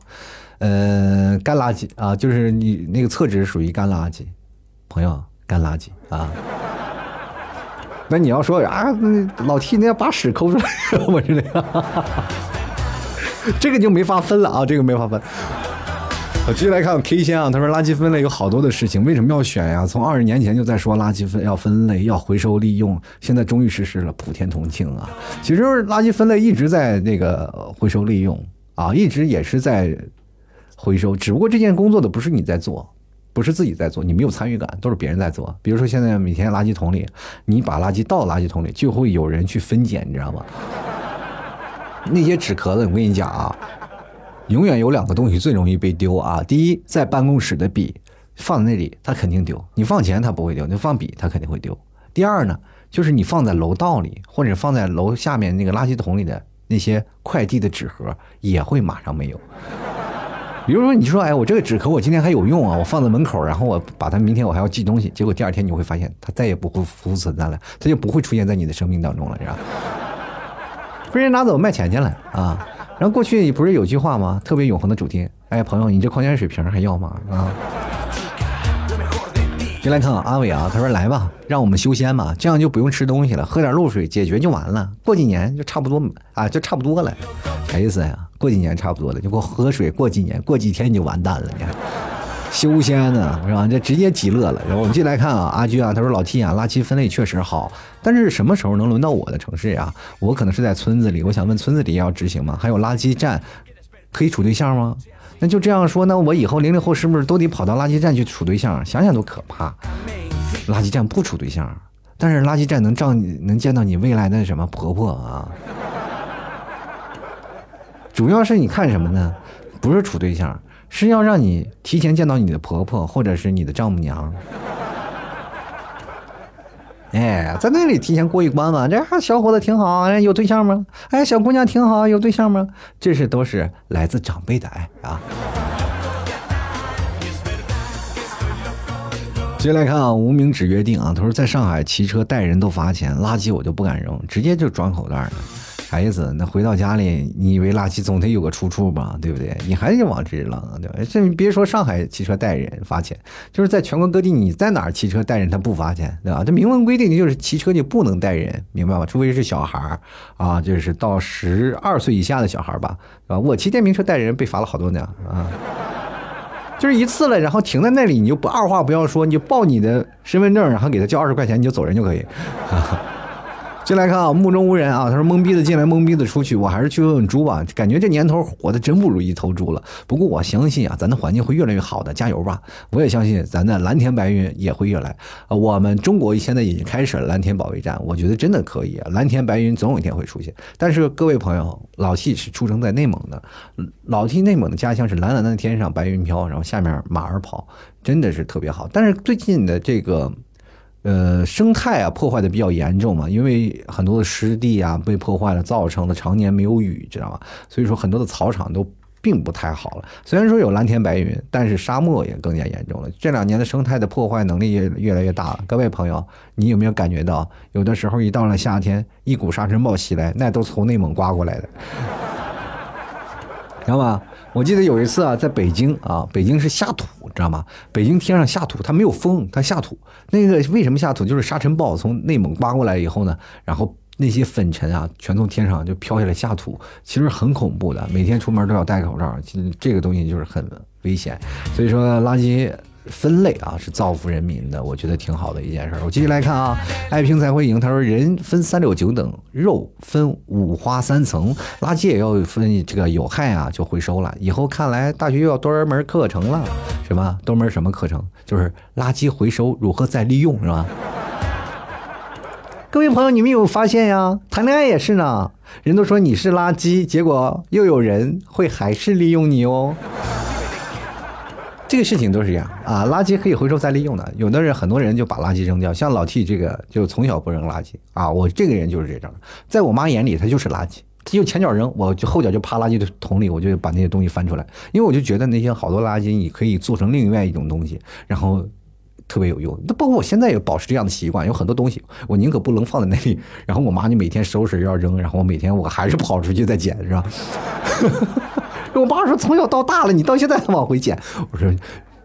呃，干垃圾啊，就是你那个厕纸属于干垃圾，朋友，干垃圾啊。那你要说啊，老 T，你要把屎抠出来，我是这个，这个就没法分了啊，这个没法分。我继续来看 K 先啊，他说垃圾分类有好多的事情，为什么要选呀？从二十年前就在说垃圾分要分类，要回收利用，现在终于实施了，普天同庆啊！其实垃圾分类一直在那个回收利用啊，一直也是在回收，只不过这件工作的不是你在做。不是自己在做，你没有参与感，都是别人在做。比如说现在每天垃圾桶里，你把垃圾倒垃圾桶里，就会有人去分拣，你知道吗？(laughs) 那些纸壳子，我跟你讲啊，永远有两个东西最容易被丢啊。第一，在办公室的笔放在那里，它肯定丢；你放钱，它不会丢；你放笔，它肯定会丢。第二呢，就是你放在楼道里，或者放在楼下面那个垃圾桶里的那些快递的纸盒，也会马上没有。比如说，你说，哎，我这个纸壳我今天还有用啊，我放在门口，然后我把它明天我还要寄东西，结果第二天你会发现它再也不会复存在了，它就不会出现在你的生命当中了，是吧？被人拿走卖钱去了啊！然后过去不是有句话吗？特别永恒的主题，哎，朋友，你这矿泉水瓶还要吗？啊！进来看看阿伟啊，他说来吧，让我们修仙嘛，这样就不用吃东西了，喝点露水解决就完了，过几年就差不多啊，就差不多了，啥意思呀？过几年差不多了，就给我喝水。过几年，过几天你就完蛋了。你看，修仙呢是吧？这直接极乐了。然后我们进来看啊，阿居啊，他说老 T 啊，垃圾分类确实好，但是什么时候能轮到我的城市呀？我可能是在村子里，我想问村子里要执行吗？还有垃圾站可以处对象吗？那就这样说，那我以后零零后是不是都得跑到垃圾站去处对象？想想都可怕。垃圾站不处对象，但是垃圾站能照你能见到你未来的什么婆婆啊？主要是你看什么呢？不是处对象，是要让你提前见到你的婆婆或者是你的丈母娘。哎，在那里提前过一关嘛？这小伙子挺好，哎，有对象吗？哎，小姑娘挺好，有对象吗？这是都是来自长辈的爱啊。接下来看啊，无名指约定啊，他说在上海骑车带人都罚钱，垃圾我就不敢扔，直接就装口袋了。啥意思？那回到家里，你以为垃圾总得有个出处吧？对不对？你还得往这扔，对吧？这你别说上海骑车带人罚钱，就是在全国各地，你在哪儿骑车带人他不罚钱，对吧？这明文规定就是骑车你不能带人，明白吧？除非是小孩儿啊，就是到十二岁以下的小孩儿吧，啊，我骑电瓶车带人被罚了好多呢啊，就是一次了，然后停在那里，你就不二话不要说，你就报你的身份证，然后给他交二十块钱，你就走人就可以。(laughs) 进来看啊，目中无人啊。他说懵逼的进来，懵逼的出去。我还是去问问猪吧，感觉这年头活的真不如一头猪了。不过我相信啊，咱的环境会越来越好的，加油吧！我也相信咱的蓝天白云也会越来。啊，我们中国现在已经开始了蓝天保卫战，我觉得真的可以啊，蓝天白云总有一天会出现。但是各位朋友，老 T 是出生在内蒙的，老 T 内蒙的家乡是蓝蓝的天上白云飘，然后下面马儿跑，真的是特别好。但是最近的这个。呃，生态啊破坏的比较严重嘛，因为很多的湿地啊被破坏了，造成了常年没有雨，知道吧？所以说很多的草场都并不太好了。虽然说有蓝天白云，但是沙漠也更加严重了。这两年的生态的破坏能力也越来越大了。各位朋友，你有没有感觉到，有的时候一到了夏天，一股沙尘暴袭来，那都从内蒙刮过来的，知道吧？我记得有一次啊，在北京啊，北京是下土，知道吗？北京天上下土，它没有风，它下土。那个为什么下土？就是沙尘暴从内蒙刮过来以后呢，然后那些粉尘啊，全从天上就飘下来下土，其实很恐怖的。每天出门都要戴口罩，其实这个东西就是很危险。所以说垃圾。分类啊，是造福人民的，我觉得挺好的一件事儿。我继续来看啊，爱拼才会赢。他说，人分三六九等，肉分五花三层，垃圾也要分这个有害啊，就回收了。以后看来，大学又要多门课程了，什么多门什么课程？就是垃圾回收如何再利用，是吧？各位朋友，你们有发现呀？谈恋爱也是呢，人都说你是垃圾，结果又有人会还是利用你哦。这个事情都是这样啊，垃圾可以回收再利用的。有的人很多人就把垃圾扔掉，像老 T 这个就从小不扔垃圾啊。我这个人就是这种，在我妈眼里他就是垃圾，他就前脚扔，我就后脚就趴垃圾的桶里，我就把那些东西翻出来，因为我就觉得那些好多垃圾你可以做成另外一种东西，然后特别有用。那包括我现在也保持这样的习惯，有很多东西我宁可不扔放在那里，然后我妈就每天收拾要扔，然后我每天我还是跑出去再捡，是吧？(laughs) 我爸说：“从小到大了，你到现在还往回捡。”我说：“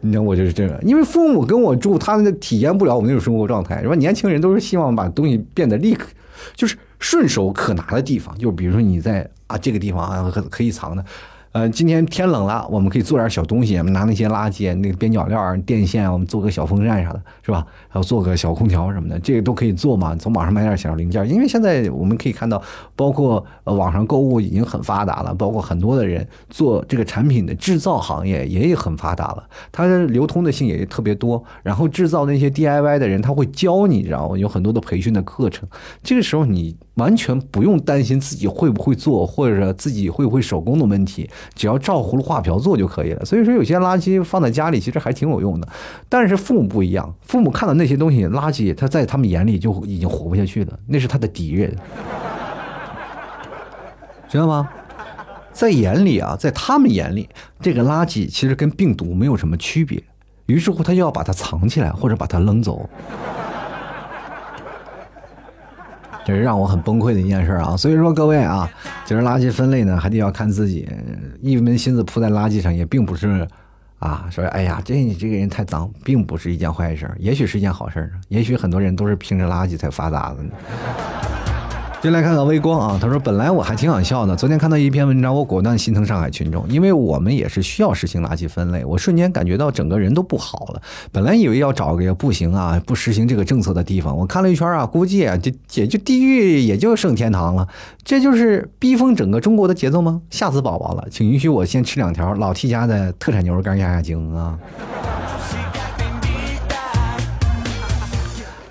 你知道我就是这个，因为父母跟我住，他们体验不了我们那种生活状态，是吧？年轻人都是希望把东西变得立刻，就是顺手可拿的地方，就比如说你在啊这个地方啊可可以藏的。”呃，今天天冷了，我们可以做点小东西，拿那些垃圾、那个边角料、电线啊，我们做个小风扇啥的，是吧？还有做个小空调什么的，这个都可以做嘛。从网上买点小零件，因为现在我们可以看到，包括网上购物已经很发达了，包括很多的人做这个产品的制造行业也很发达了，它的流通的性也特别多。然后制造那些 DIY 的人，他会教你，知道吗？有很多的培训的课程，这个时候你 (clears throat) 完全不用担心自己会不会做，或者自己会不会手工的问题。只要照葫芦画瓢做就可以了。所以说，有些垃圾放在家里其实还挺有用的。但是父母不一样，父母看到那些东西垃圾，他在他们眼里就已经活不下去了，那是他的敌人，知道吗？在眼里啊，在他们眼里，这个垃圾其实跟病毒没有什么区别。于是乎，他就要把它藏起来，或者把它扔走。这是让我很崩溃的一件事啊！所以说各位啊，其实垃圾分类呢，还得要看自己，一门心思扑在垃圾上，也并不是啊，说哎呀，这你这个人太脏，并不是一件坏事，也许是一件好事呢。也许很多人都是凭着垃圾才发达的呢呢。进来看看微光啊，他说本来我还挺想笑的，昨天看到一篇文章，我果断心疼上海群众，因为我们也是需要实行垃圾分类，我瞬间感觉到整个人都不好了。本来以为要找个不行啊，不实行这个政策的地方，我看了一圈啊，估计啊，就也就地狱也就剩天堂了。这就是逼疯整个中国的节奏吗？吓死宝宝了，请允许我先吃两条老 T 家的特产牛肉干压压惊啊。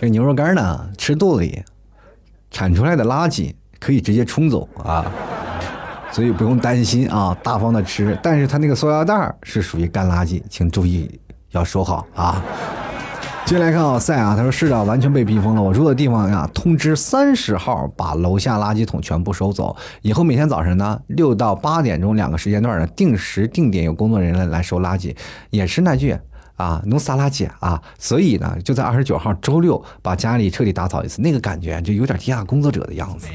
这牛肉干呢，吃肚子里。产出来的垃圾可以直接冲走啊！所以不用担心啊，大方的吃。但是它那个塑料袋是属于干垃圾，请注意要收好啊。接下来看奥，赛啊，他说市长完全被逼疯了。我住的地方呀，通知三十号把楼下垃圾桶全部收走。以后每天早晨呢，六到八点钟两个时间段呢，定时定点有工作人员来收垃圾。也是那句啊，弄撒垃圾啊。所以呢，就在二十九号周六把家里彻底打扫一次，那个感觉就有点地下工作者的样子。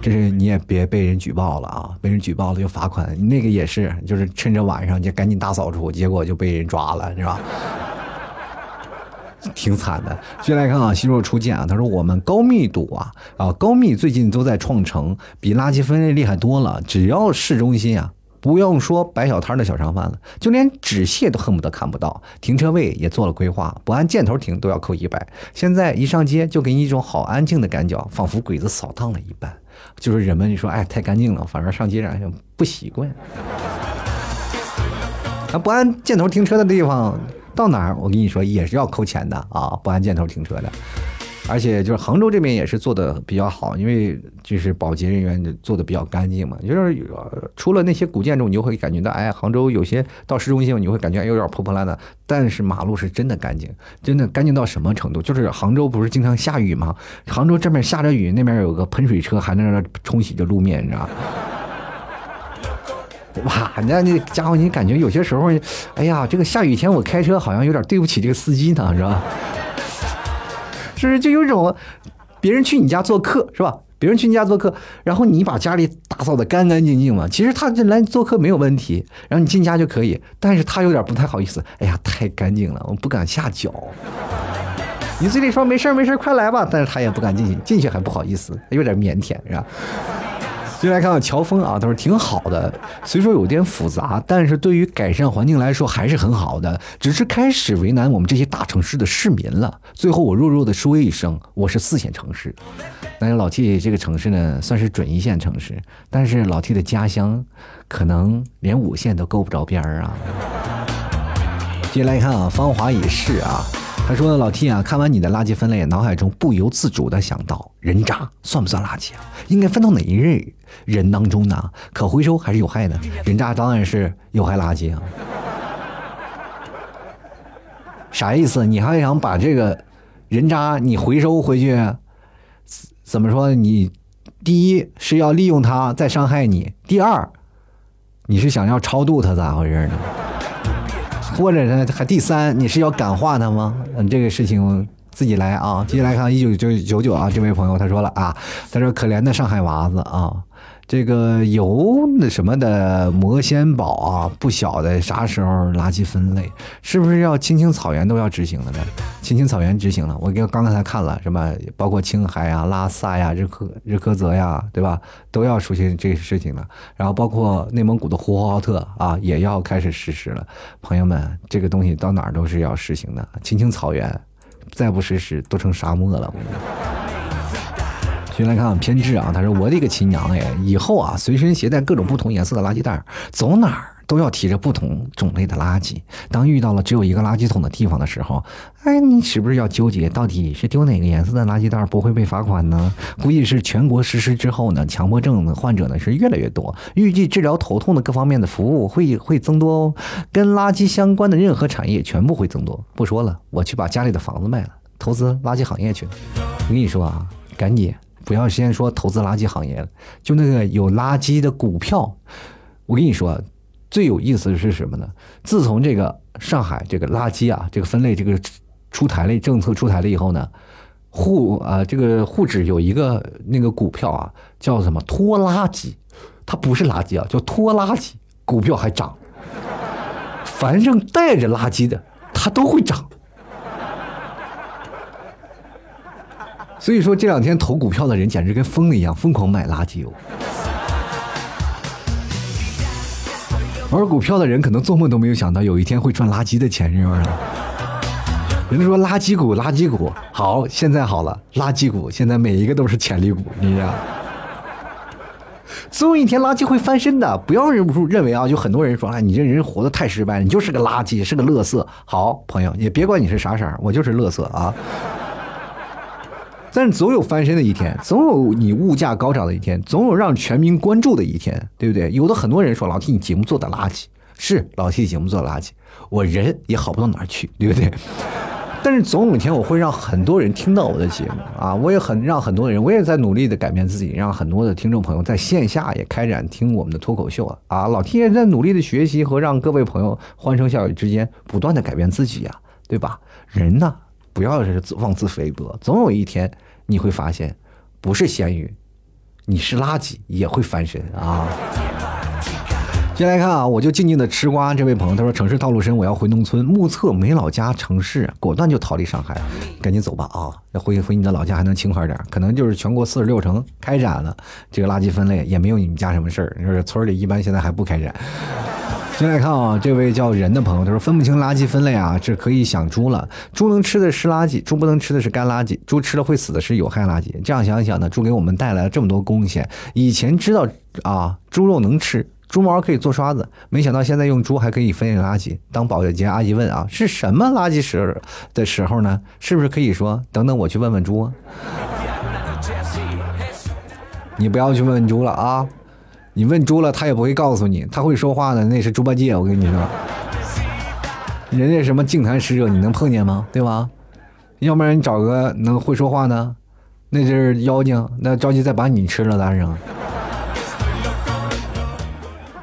这是你也别被人举报了啊，被人举报了就罚款。那个也是，就是趁着晚上就赶紧大扫除，结果就被人抓了，是吧？(laughs) 挺惨的。接来看啊，希若初见啊，他说我们高密度啊啊高密最近都在创城，比垃圾分类厉害多了。只要市中心啊，不用说摆小摊的小商贩了，就连纸屑都恨不得看不到。停车位也做了规划，不按箭头停都要扣一百。现在一上街就给你一种好安静的感觉，仿佛鬼子扫荡了一般。就是人们就说哎太干净了，反而上街上不习惯。那，不按箭头停车的地方。到哪儿，我跟你说也是要扣钱的啊！不按箭头停车的，而且就是杭州这边也是做的比较好，因为就是保洁人员做的比较干净嘛。就是除了那些古建筑，你就会感觉到，哎，杭州有些到市中心，你会感觉有点破破烂烂，但是马路是真的干净，真的干净到什么程度？就是杭州不是经常下雨吗？杭州这边下着雨，那边有个喷水车还在那冲洗着路面，你知道。哇，那那家伙，你感觉有些时候，哎呀，这个下雨天我开车好像有点对不起这个司机呢，是吧？是不是就有种别人去你家做客是吧？别人去你家做客，然后你把家里打扫的干干净净嘛，其实他这来做客没有问题，然后你进家就可以，但是他有点不太好意思，哎呀，太干净了，我不敢下脚。你嘴里说没事没事快来吧，但是他也不敢进去，进去还不好意思，有点腼腆，是吧？接下来看看乔峰啊，他说挺好的，虽说有点复杂，但是对于改善环境来说还是很好的，只是开始为难我们这些大城市的市民了。最后我弱弱的说一声，我是四线城市，但是老 T 这个城市呢算是准一线城市，但是老 T 的家乡可能连五线都够不着边儿啊。接下来看啊，芳华已逝啊。他说：“老 T 啊，看完你的垃圾分类，脑海中不由自主的想到，人渣算不算垃圾啊？应该分到哪一类人当中呢？可回收还是有害的？人渣当然是有害垃圾啊！啥意思？你还想把这个人渣你回收回去？怎么说？你第一是要利用它再伤害你，第二你是想要超度他咋回事呢？”或者呢，还第三，你是要感化他吗？嗯，这个事情自己来啊。接下来看一九九九九啊，这位朋友他说了啊，他说可怜的上海娃子啊。这个油那什么的魔仙堡啊，不晓得啥时候垃圾分类，是不是要青青草原都要执行了呢？青青草原执行了，我给刚刚才看了，什么包括青海呀、拉萨呀、日喀日喀则呀，对吧？都要出现这个事情了。然后包括内蒙古的呼和浩特啊，也要开始实施了。朋友们，这个东西到哪儿都是要实行的。青青草原再不实施，都成沙漠了。我跟你说。先来看看偏执啊，他说我的个亲娘哎，以后啊随身携带各种不同颜色的垃圾袋，走哪儿都要提着不同种类的垃圾。当遇到了只有一个垃圾桶的地方的时候，哎，你是不是要纠结到底是丢哪个颜色的垃圾袋不会被罚款呢？估计是全国实施之后呢，强迫症的患者呢是越来越多，预计治疗头痛的各方面的服务会会增多哦，跟垃圾相关的任何产业全部会增多。不说了，我去把家里的房子卖了，投资垃圾行业去。我跟你说啊，赶紧。不要先说投资垃圾行业了，就那个有垃圾的股票，我跟你说，最有意思的是什么呢？自从这个上海这个垃圾啊，这个分类这个出台了政策出台了以后呢，沪啊这个沪指有一个那个股票啊，叫什么拖拉机，它不是垃圾啊，叫拖拉机，股票还涨，反正带着垃圾的，它都会涨。所以说这两天投股票的人简直跟疯了一样，疯狂买垃圾油。玩股票的人可能做梦都没有想到有一天会赚垃圾的钱，是不是？人家说垃圾股，垃圾股好，现在好了，垃圾股现在每一个都是潜力股，你知道？总有一天垃圾会翻身的，不要认不住认为啊，就很多人说啊，你这人活得太失败了，你就是个垃圾，是个乐色。好朋友，也别管你是啥色我就是乐色啊。但是总有翻身的一天，(laughs) 总有你物价高涨的一天，总有让全民关注的一天，对不对？有的很多人说老 T 你节目做的垃圾，是老 T 节目做的垃圾，我人也好不到哪儿去，对不对？(laughs) 但是总有一天我会让很多人听到我的节目啊，我也很让很多人，我也在努力的改变自己，让很多的听众朋友在线下也开展听我们的脱口秀啊啊，老 T 也在努力的学习和让各位朋友欢声笑语之间不断的改变自己呀，对吧？人呢，不要是妄自菲薄，总有一天你会发现，不是咸鱼，你是垃圾也会翻身啊。先来看啊，我就静静的吃瓜。这位朋友他说：“城市道路深，我要回农村。目测没老家城市，果断就逃离上海，赶紧走吧啊！要回回你的老家还能轻快点，可能就是全国四十六城开展了这个垃圾分类，也没有你们家什么事儿。你说村里一般现在还不开展。先来看啊，这位叫人的朋友他说：分不清垃圾分类啊，这可以想猪了。猪能吃的是垃圾，猪不能吃的是干垃圾。猪吃了会死的是有害垃圾。这样想想呢，猪给我们带来了这么多贡献。以前知道啊，猪肉能吃。”猪毛可以做刷子，没想到现在用猪还可以分类垃圾。当保洁阿姨问啊，是什么垃圾时的时候呢？是不是可以说等等我去问问猪？(laughs) 你不要去问猪了啊！你问猪了，他也不会告诉你，他会说话的那是猪八戒。我跟你说，人家什么净坛使者你能碰见吗？对吧？要不然你找个能会说话的，那就是妖精，那着急再把你吃了咋整？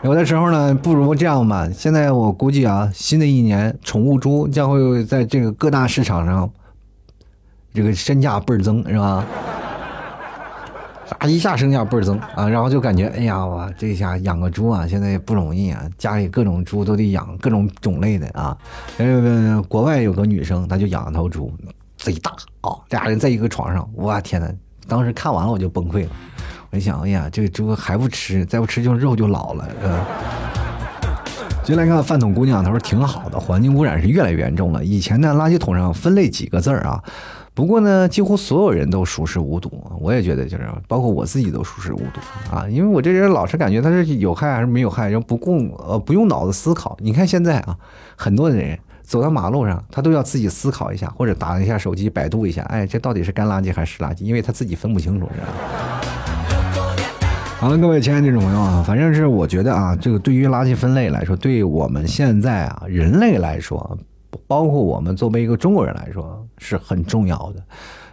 有的时候呢，不如这样吧。现在我估计啊，新的一年宠物猪将会在这个各大市场上，这个身价倍儿增，是吧？啊，一下身价倍儿增啊，然后就感觉，哎呀，我这下养个猪啊，现在也不容易啊，家里各种猪都得养，各种种类的啊。呃，国外有个女生，她就养了头猪，贼大啊，俩人在一个床上，我天呐，当时看完了我就崩溃了。我想，哎呀，这个猪还不吃，再不吃就肉就老了，是吧？进来看饭桶姑娘，她说挺好的，环境污染是越来越严重了。以前呢，垃圾桶上分类几个字儿啊，不过呢，几乎所有人都熟视无睹。我也觉得就是，包括我自己都熟视无睹啊，因为我这人老是感觉它是有害还是没有害，然后不共呃不用脑子思考。你看现在啊，很多的人走到马路上，他都要自己思考一下，或者打一下手机百度一下，哎，这到底是干垃圾还是湿垃圾？因为他自己分不清楚，是吧？好了，各位亲爱的听众朋友啊，反正是我觉得啊，这个对于垃圾分类来说，对我们现在啊人类来说，包括我们作为一个中国人来说，是很重要的。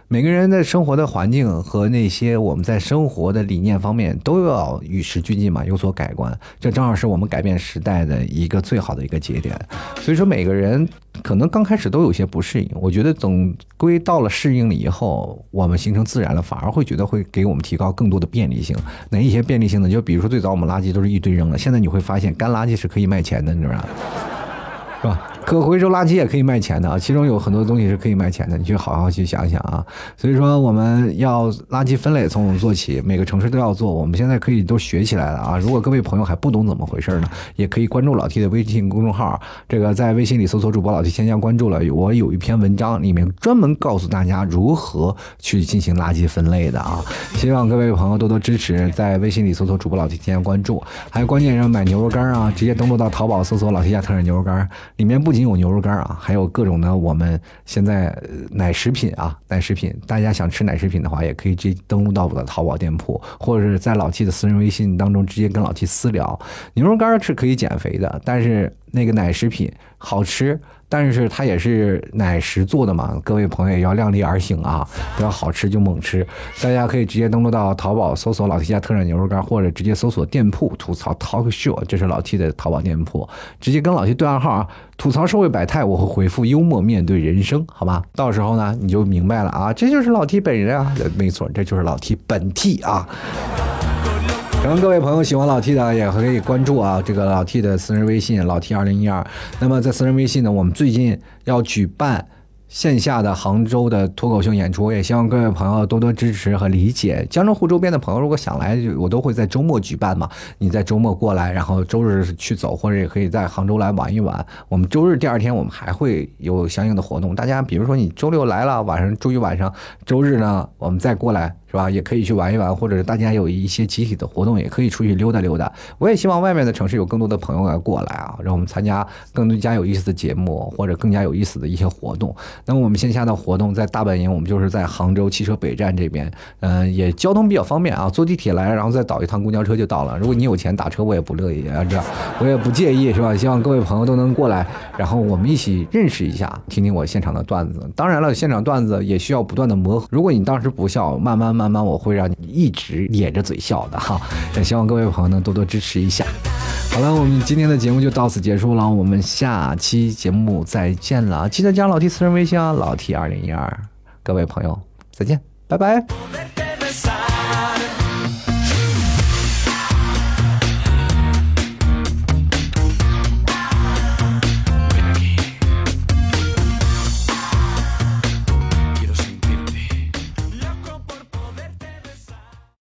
每个人的生活的环境和那些我们在生活的理念方面都要与时俱进嘛，有所改观。这正好是我们改变时代的一个最好的一个节点。所以说，每个人可能刚开始都有些不适应。我觉得总归到了适应了以后，我们形成自然了，反而会觉得会给我们提高更多的便利性。哪一些便利性呢？就比如说最早我们垃圾都是一堆扔的，现在你会发现干垃圾是可以卖钱的，你知道吗？是吧？可回收垃圾也可以卖钱的啊，其中有很多东西是可以卖钱的，你去好好去想想啊。所以说，我们要垃圾分类从我们做起，每个城市都要做。我们现在可以都学起来了啊。如果各位朋友还不懂怎么回事呢，也可以关注老 T 的微信公众号，这个在微信里搜索主播老 T，先加关注了。我有一篇文章，里面专门告诉大家如何去进行垃圾分类的啊。希望各位朋友多多支持，在微信里搜索主播老 T，添加关注。还有关键是买牛肉干啊，直接登录到淘宝搜索老 T 家特产牛肉干，里面不仅有牛肉干啊，还有各种的我们现在奶食品啊，奶食品，大家想吃奶食品的话，也可以直接登录到我的淘宝店铺，或者是在老 T 的私人微信当中直接跟老 T 私聊。牛肉干是可以减肥的，但是那个奶食品好吃。但是它也是奶食做的嘛，各位朋友也要量力而行啊，不要好吃就猛吃。大家可以直接登录到淘宝搜索“老 T 家特产牛肉干”，或者直接搜索店铺吐槽 Talk Show，这是老 T 的淘宝店铺，直接跟老 T 对暗号啊，吐槽社会百态，我会回复幽默面对人生，好吧？到时候呢你就明白了啊，这就是老 T 本人啊，没错，这就是老 T 本 T 啊。然后各位朋友喜欢老 T 的也可以关注啊，这个老 T 的私人微信老 T 二零一二。那么在私人微信呢，我们最近要举办线下的杭州的脱口秀演出，也希望各位朋友多多支持和理解。江浙沪周边的朋友如果想来，我都会在周末举办嘛。你在周末过来，然后周日去走，或者也可以在杭州来玩一玩。我们周日第二天我们还会有相应的活动。大家比如说你周六来了，晚上周一晚上，周日呢我们再过来。是吧？也可以去玩一玩，或者是大家有一些集体的活动，也可以出去溜达溜达。我也希望外面的城市有更多的朋友来过来啊，让我们参加更加有意思的节目，或者更加有意思的一些活动。那么我们线下的活动在大本营，我们就是在杭州汽车北站这边，嗯，也交通比较方便啊，坐地铁来，然后再倒一趟公交车就到了。如果你有钱打车，我也不乐意啊，这我也不介意，是吧？希望各位朋友都能过来，然后我们一起认识一下，听听我现场的段子。当然了，现场段子也需要不断的磨合。如果你当时不笑，慢慢慢慢慢我会让你一直咧着嘴笑的哈。也 (laughs) 希望各位朋友能多多支持一下。好了，我们今天的节目就到此结束了，我们下期节目再见了。记得加老 T 私人微信啊，老 T 二零一二。各位朋友，再见，拜拜。